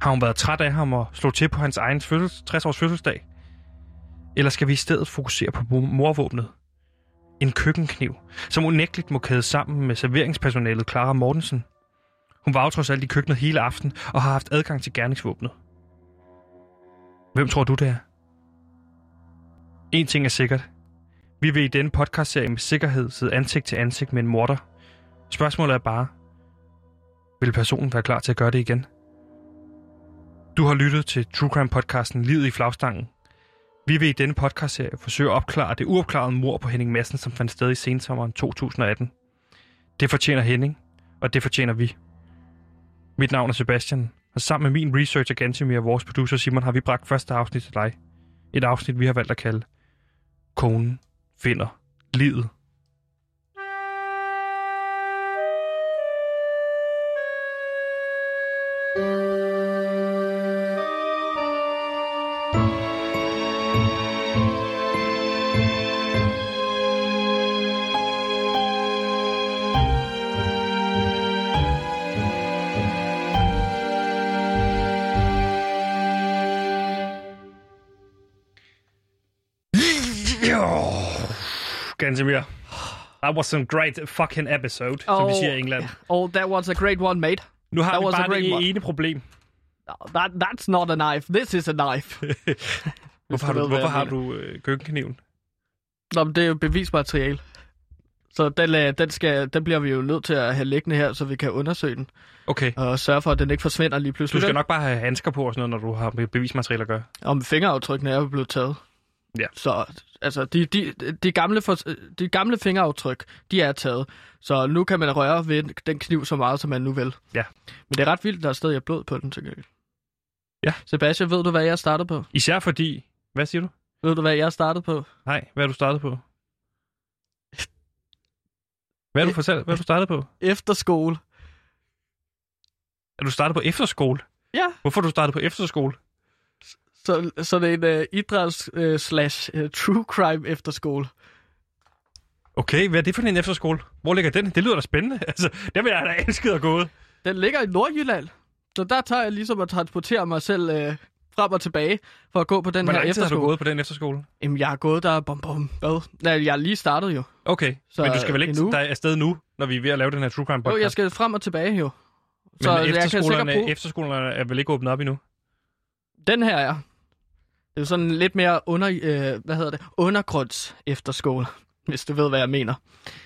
Har hun været træt af ham og slå til på hans egen fødsels- 60-års fødselsdag? Eller skal vi i stedet fokusere på morvåbnet? En køkkenkniv, som unægteligt må kæde sammen med serveringspersonalet Clara Mortensen. Hun var jo trods alt i køkkenet hele aften og har haft adgang til gerningsvåbnet. Hvem tror du det er? En ting er sikkert. Vi vil i denne podcastserie med sikkerhed sidde ansigt til ansigt med en morder. Spørgsmålet er bare, vil personen være klar til at gøre det igen? Du har lyttet til True Crime podcasten Livet i flagstangen. Vi vil i denne podcastserie forsøge at opklare det uopklarede mord på Henning Madsen, som fandt sted i sensommeren 2018. Det fortjener Henning, og det fortjener vi. Mit navn er Sebastian, og sammen med min researcher Gantemir og vores producer Simon har vi bragt første afsnit til dig. Et afsnit, vi har valgt at kalde Konen finder livet. Jo, Gantemir. That was some great fucking episode, som vi oh, siger i England. Oh, that was a great one, mate. Nu har That vi was a bare great det one. ene problem. No, that, that's not a knife. This is a knife. Hvorfor du har du, ved, hvorfor har du øh, køkkenkniven? Nå, men det er jo bevismateriale. Så den, øh, den, skal, den bliver vi jo nødt til at have liggende her, så vi kan undersøge den. Okay. Og sørge for, at den ikke forsvinder lige Du pludselig. skal nok bare have handsker på og sådan noget, når du har med bevismateriale at gøre. Om fingeraftrykkene er jo blevet taget. Ja. Så altså, de, de, de, gamle for, de gamle fingeraftryk, de er taget. Så nu kan man røre ved den kniv så meget, som man nu vil. Ja. Men det er ret vildt, der er stadig blod på den, til Ja. Sebastian, ved du, hvad jeg startede på? Især fordi... Hvad siger du? Ved du, hvad jeg startede på? Nej, hvad er du startet på? Hvad er du fortalt? Hvad er du startet på? Efterskole. Er du startet på efterskole? Ja. Hvorfor er du startet på efterskole? Så, så det er en uh, idræts uh, slash uh, true crime efterskole. Okay, hvad er det for en efterskole? Hvor ligger den? Det lyder da spændende. Altså, der vil jeg da elsket at gå. Den ligger i Nordjylland. Så der tager jeg ligesom at transportere mig selv uh, frem og tilbage for at gå på den Hvor her lang tid har efterskole. du gået på den efterskole? Jamen, jeg har gået der, bom, bom, hvad? Nej, jeg er lige startet jo. Okay, så, men du skal vel ikke der er afsted nu, når vi er ved at lave den her True Crime Jo, podcast? jeg skal frem og tilbage jo. men Så jeg kan efterskolerne, sikkert bruge... efterskolerne er vel ikke åbnet op endnu? Den her er. Det er jo sådan lidt mere under, øh, hvad hedder det, undergrunds efterskole, hvis du ved, hvad jeg mener.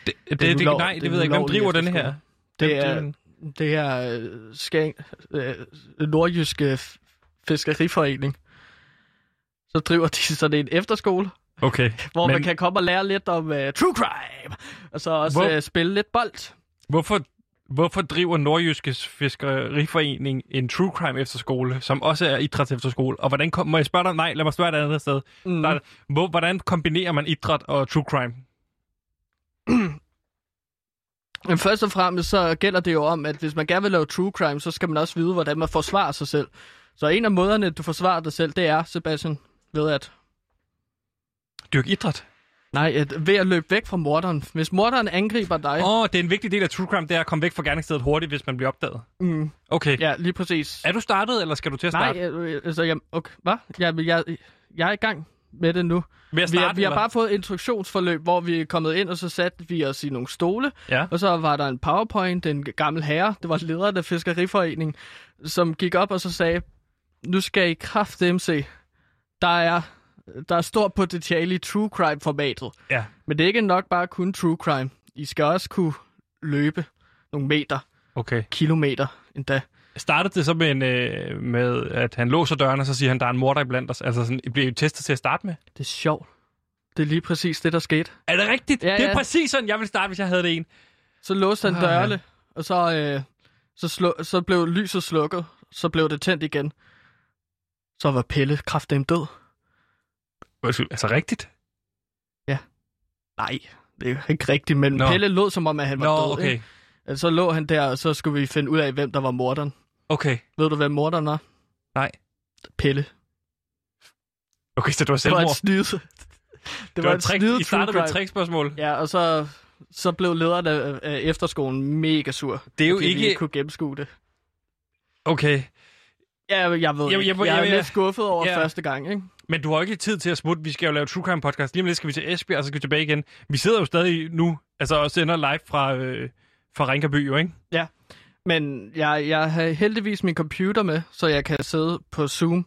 Det, det, Det det, nej, det det ved jeg ikke. Hvem driver efterskole. her? Det er, det her øh, skæng, øh, nordjyske fiskeriforening. Så driver de sådan en efterskole, Okay, hvor men man kan komme og lære lidt om uh, true crime, og så også Hvor- uh, spille lidt bold. hvorfor, hvorfor driver Nordjyske Fiskeriforening en True Crime efterskole, som også er idrætsefterskole? Og hvordan kom, må jeg spørge dig? Nej, lad mig spørge dig et andet sted. Mm. Der, hvor, hvordan kombinerer man idræt og True Crime? Men først og fremmest så gælder det jo om, at hvis man gerne vil lave true crime, så skal man også vide, hvordan man forsvarer sig selv. Så en af måderne, du forsvarer dig selv, det er, Sebastian, ved at... Dyrk idræt. Nej, at, ved at løbe væk fra morderen. Hvis morderen angriber dig... Åh, oh, det er en vigtig del af True Crime, det er at komme væk fra gerningsstedet hurtigt, hvis man bliver opdaget. Mm, Okay. ja, lige præcis. Er du startet, eller skal du til at Nej, starte? øh, altså, jeg, okay, hvad? Jeg, jeg, jeg er i gang med det nu. Ved at Vi starte, har, vi har eller? bare fået et instruktionsforløb, hvor vi er kommet ind, og så satte vi os i nogle stole. Ja. Og så var der en powerpoint, en gammel herre, det var lederen af Fiskeriforeningen, som gik op og så sagde, nu skal I kraftedeme se, der er, der er stort potentiale i true crime-formatet. Ja. Men det er ikke nok bare kun true crime. I skal også kunne løbe nogle meter, Okay. kilometer endda. Startede det så med, en, øh, med, at han låser døren, og så siger han, der er en morder iblandt os? Altså, sådan, I bliver jo testet til at starte med? Det er sjovt. Det er lige præcis det, der skete. Er det rigtigt? Ja, Det er ja. præcis sådan, jeg ville starte, hvis jeg havde det en. Så låste han dørene, og så, øh, så, slå, så blev lyset slukket. Så blev det tændt igen. Så var Pelle kraftedeme død. Altså rigtigt? Nej, det er ikke rigtigt, men Nå. Pelle lå som om, at han var Nå, død. okay. Ikke? Altså, Så lå han der, og så skulle vi finde ud af, hvem der var morderen. Okay. Ved du, hvem morderen var? Nej. Pelle. Okay, så det var Det var selvmord. et snyd. Det, Det var et trick. snyde I startede med et trickspørgsmål. Ja, og så, så blev lederen af, af efterskolen mega sur. Det er jo fordi vi ikke... ikke kunne gennemskue det. Okay. Ja, jeg ved ikke. jeg- Jeg, jeg, jeg- er lidt skuffet over Ja. første gang, ikke? Men du har ikke tid til at smutte. Vi skal jo lave True Crime podcast. Lige om lidt skal vi til Esbjerg, og så skal vi tilbage igen. Vi sidder jo stadig nu, altså og sender live fra, øh, fra Rinkaby, jo, ikke? Men jeg, jeg har heldigvis min computer med, så jeg kan sidde på Zoom.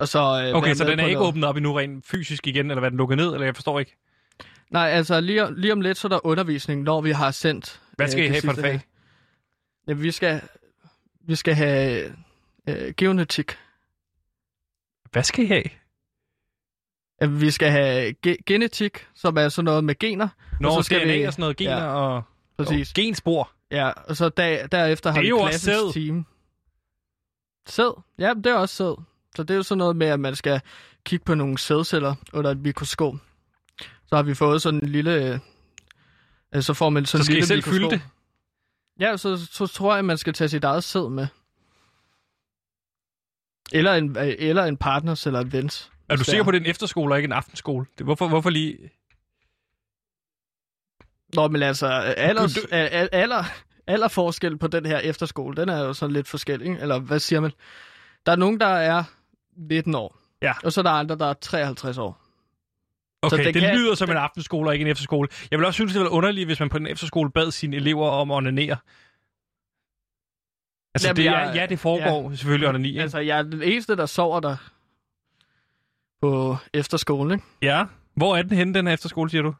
Og så, øh, Okay, så den er ikke noget. åbnet op endnu rent fysisk igen, eller hvad den lukket ned, eller jeg forstår ikke. Nej, altså lige, lige om lidt, så er der undervisning, når vi har sendt... Hvad skal øh, I have for et fag? Ja, vi skal, vi skal have øh, geonetik. Hvad skal I have? Ja, vi skal have ge- genetik, som er sådan noget med gener. Nå, så så skal DNA vi- og sådan noget, gener ja, og, Præcis. og genspor. Ja, og så der, derefter har vi jo klassens team. Sæd? Ja, det er også sæd. Så det er jo sådan noget med, at man skal kigge på nogle sædceller under et mikroskop. Så har vi fået sådan en lille... Øh, så får man sådan Så skal en I lille selv mikroskop. fylde det? Ja, så, så tror jeg, man skal tage sit eget sæd med. Eller en, øh, eller en partners eller en vens. Er du sikker på, at det er en efterskole og ikke en aftenskole? Det, hvorfor, hvorfor lige... Nå, men altså, alders, Du- al- alder, alder forskel på den her efterskole, den er jo sådan lidt forskellig, ikke? eller hvad siger man? Der er nogen, der er 19 år, Ja. og så er der andre, der er 53 år. Okay, det det, det kan- lyder som en aftenskole og ikke en efterskole. Jeg vil også synes, det være underligt, hvis man på en efterskole bad sine elever om at onanere. Altså, Jamen, det er, jeg- ja, det foregår ja. selvfølgelig onani, ikke? Altså, jeg er den eneste, der sover der på efterskolen, ikke? Ja. Hvor er den henne, den her efterskole, siger du?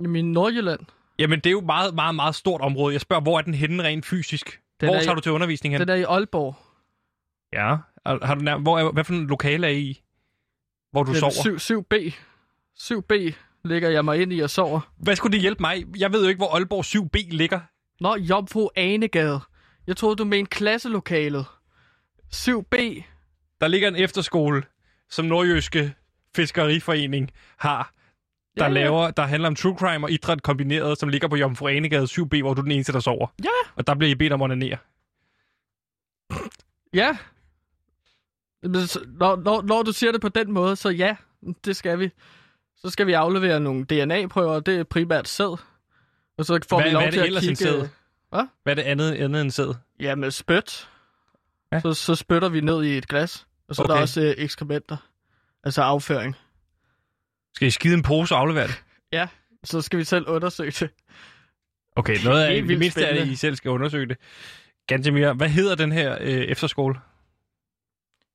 I min Nordjylland. Jamen, det er jo et meget, meget, meget stort område. Jeg spørger, hvor er den henne rent fysisk? Den hvor er i- tager du til undervisning hen? Den er i Aalborg. Ja. Har har du nær... hvor er... Hvad for en lokale er I i? Hvor du Den sover? 7, 7B. 7B ligger jeg mig ind i og sover. Hvad skulle det hjælpe mig? Jeg ved jo ikke, hvor Aalborg 7B ligger. Nå, Jomfru Anegade. Jeg troede, du mente klasselokalet. 7B. Der ligger en efterskole, som Nordjyske Fiskeriforening har, der, Ja, ja, laver, der handler om true crime og idræt kombineret, som ligger på Jomfru Anegade 7B, hvor du er den eneste, der sover. Ja. Og der bliver I bedt om at onanere. Ja. Når, når, når du siger det på den måde, så ja, det skal vi. Så skal vi aflevere nogle DNA-prøver, det er primært sæd. Og så får Hvad- vi lov hvad er det til at kigge... sæd? Hvad er det andet, andet end sæd? Ja, med spyt. Ja. Så, så spytter vi ned i et glas. Og så okay. er der også øh, ekskrementer. Altså afføring. Skal I skide en pose og aflevere det? Ja, så skal vi selv undersøge det. Okay, noget af det mindste er, at. I selv skal undersøge det. Gantemir, hvad hedder den her øh, efterskole?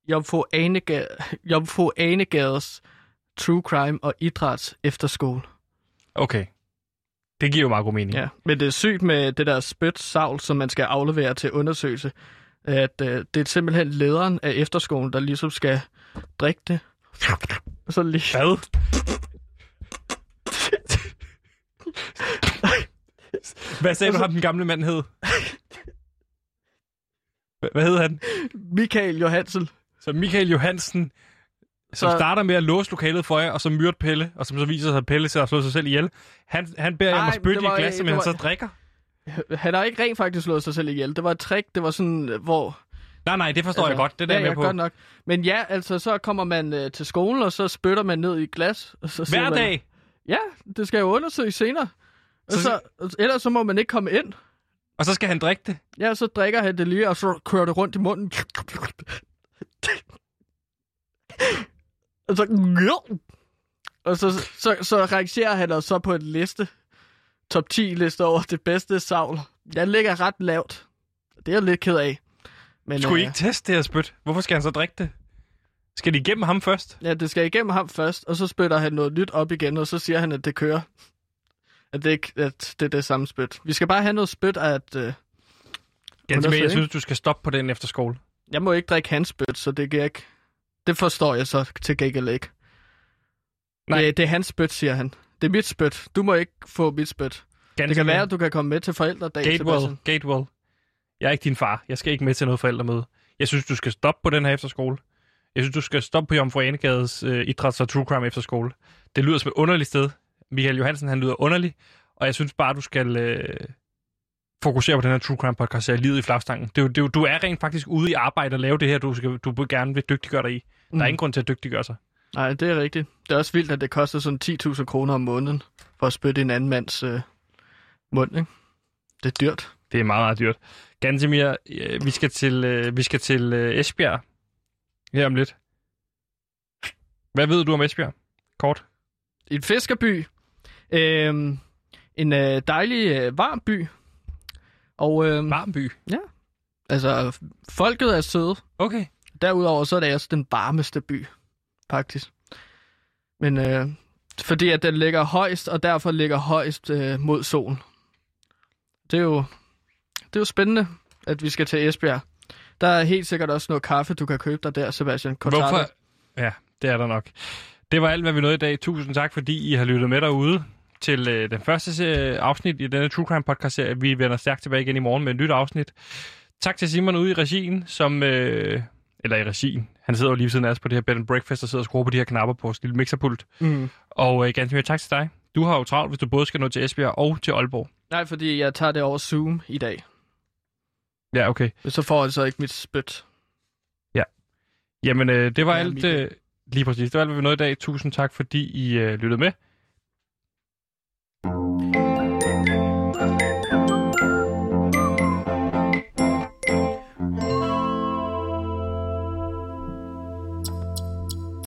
Jomfru Anegade, Jomfru Anegades True Crime og Idræts Efterskole. Okay. Det giver jo meget god mening. Ja, men det er sygt med det der spyt savl, som man skal aflevere til undersøgelse. At øh, det er simpelthen lederen af efterskolen, der ligesom skal drikke det. Og så lige... Hvad? Hvad sagde du, ham den gamle mand hed? Hva- Hvad hed han? Michael Johansen. Så Michael Johansen, som Så- starter med at låse lokalet for jer, og så myrde Pelle, og som så viser sig, at Pelle til at slå sig selv ihjel. Han, han beder jer om at spytte i et var- glas, som det han så var- drikker. Han har ikke rent faktisk slået sig selv ihjel. Det var et trick. Det var sådan, øh, hvor... Nej, nej, det forstår altså, jeg godt. Det er der ja, jeg med på. godt nok. Men ja, altså, så kommer man øh, til skolen, og så spytter man ned i et glas. Og så Hver man, dag. Ja, det skal jo undersøges senere. Og Så- så, ellers så må man ikke komme ind. Og så skal han drikke det. Ja, så drikker han det lige, og så kører det rundt i munden. Og så... Og så, så, så rangerer han os så på en liste. Top 10 liste over det bedste savl. Jeg ligger ret lavt. Det er jeg lidt ked af. Men, Skulle I øh, ikke teste det her spyt? Hvorfor skal han så drikke det? Skal de igennem ham først? Ja, det skal igennem ham først, og så spytter han noget nyt op igen, og så siger han, at det kører. At det, ikke, at det er det samme spyt. Vi skal bare have noget spyt af, at... Øh, Ganske Undersøge, jeg synes, du skal stoppe på den efter skole. jeg må ikke drikke hans spyt, så det giver ikke... Det forstår jeg så til gengæld ikke. Nej. Det, det er hans spyt, siger han. Det er mit spyt. Du må ikke få mit spyt. Ganske Det kan være, at du kan komme med til forældredag, Gatewell, Sebastian. Gatewell. Jeg er ikke din far. Jeg skal ikke med til noget forældremøde. Jeg synes, du skal stoppe på den her efterskole. Jeg synes, du skal stoppe på Jomfru Anegades øh, idræts- og true crime efterskole. Det lyder som et underligt sted. Michael Johansen, han lyder underlig. Og jeg synes bare, du skal øh, fokusere på den her true crime podcast, der livet i flagstangen. Det er, det er, du er rent faktisk ude i arbejde og lave det her, du, skal, du gerne vil dygtiggøre dig i. Der er Mm. ingen grund til at dygtiggøre sig. Nej, det er rigtigt. Det er også vildt, at det koster sådan 10.000 kroner om måneden for at spytte en anden mands øh, mund, ikke? Det er dyrt. Det er meget, meget dyrt. Gantemir, øh, vi skal til, øh, vi skal til øh, Esbjerg her om lidt. Hvad ved du om Esbjerg? Kort. En fiskerby. Øhm, en øh, dejlig, øh, varm by. Og øh, Varm by. altså, folket er søde. Okay. Derudover så er det også den varmeste by, faktisk. Men øh, fordi at den ligger højst, og derfor ligger højst øh, mod solen. Det er jo det er jo spændende, at vi skal til Esbjerg. Der er helt sikkert også noget kaffe, du kan købe dig der, Sebastian. Cortado. Hvorfor? Ja, det er der nok. Det var alt, hvad vi nåede i dag. Tusind tak, fordi I har lyttet med derude til øh, den første serie, afsnit i denne True Crime podcast serie. Vi vender stærkt tilbage igen i morgen med et nyt afsnit. Tak til Simon ude i regien, som... Øh, eller i regien. Han sidder jo lige siden af os på det her bed and breakfast og sidder og skruer på de her knapper på vores lille mixerpult. Mm. Og øh, ganske mere tak til dig. Du har jo travlt, hvis du både skal nå til Esbjerg og til Aalborg. Nej, fordi jeg tager det over Zoom i dag. Ja, okay. Så får jeg så ikke mit spyt. Jamen, øh, det var Ja, alt... Øh, lige præcis. Det var alt, hvad vi nåede i dag. Tusind tak, fordi I øh, lyttede med. Música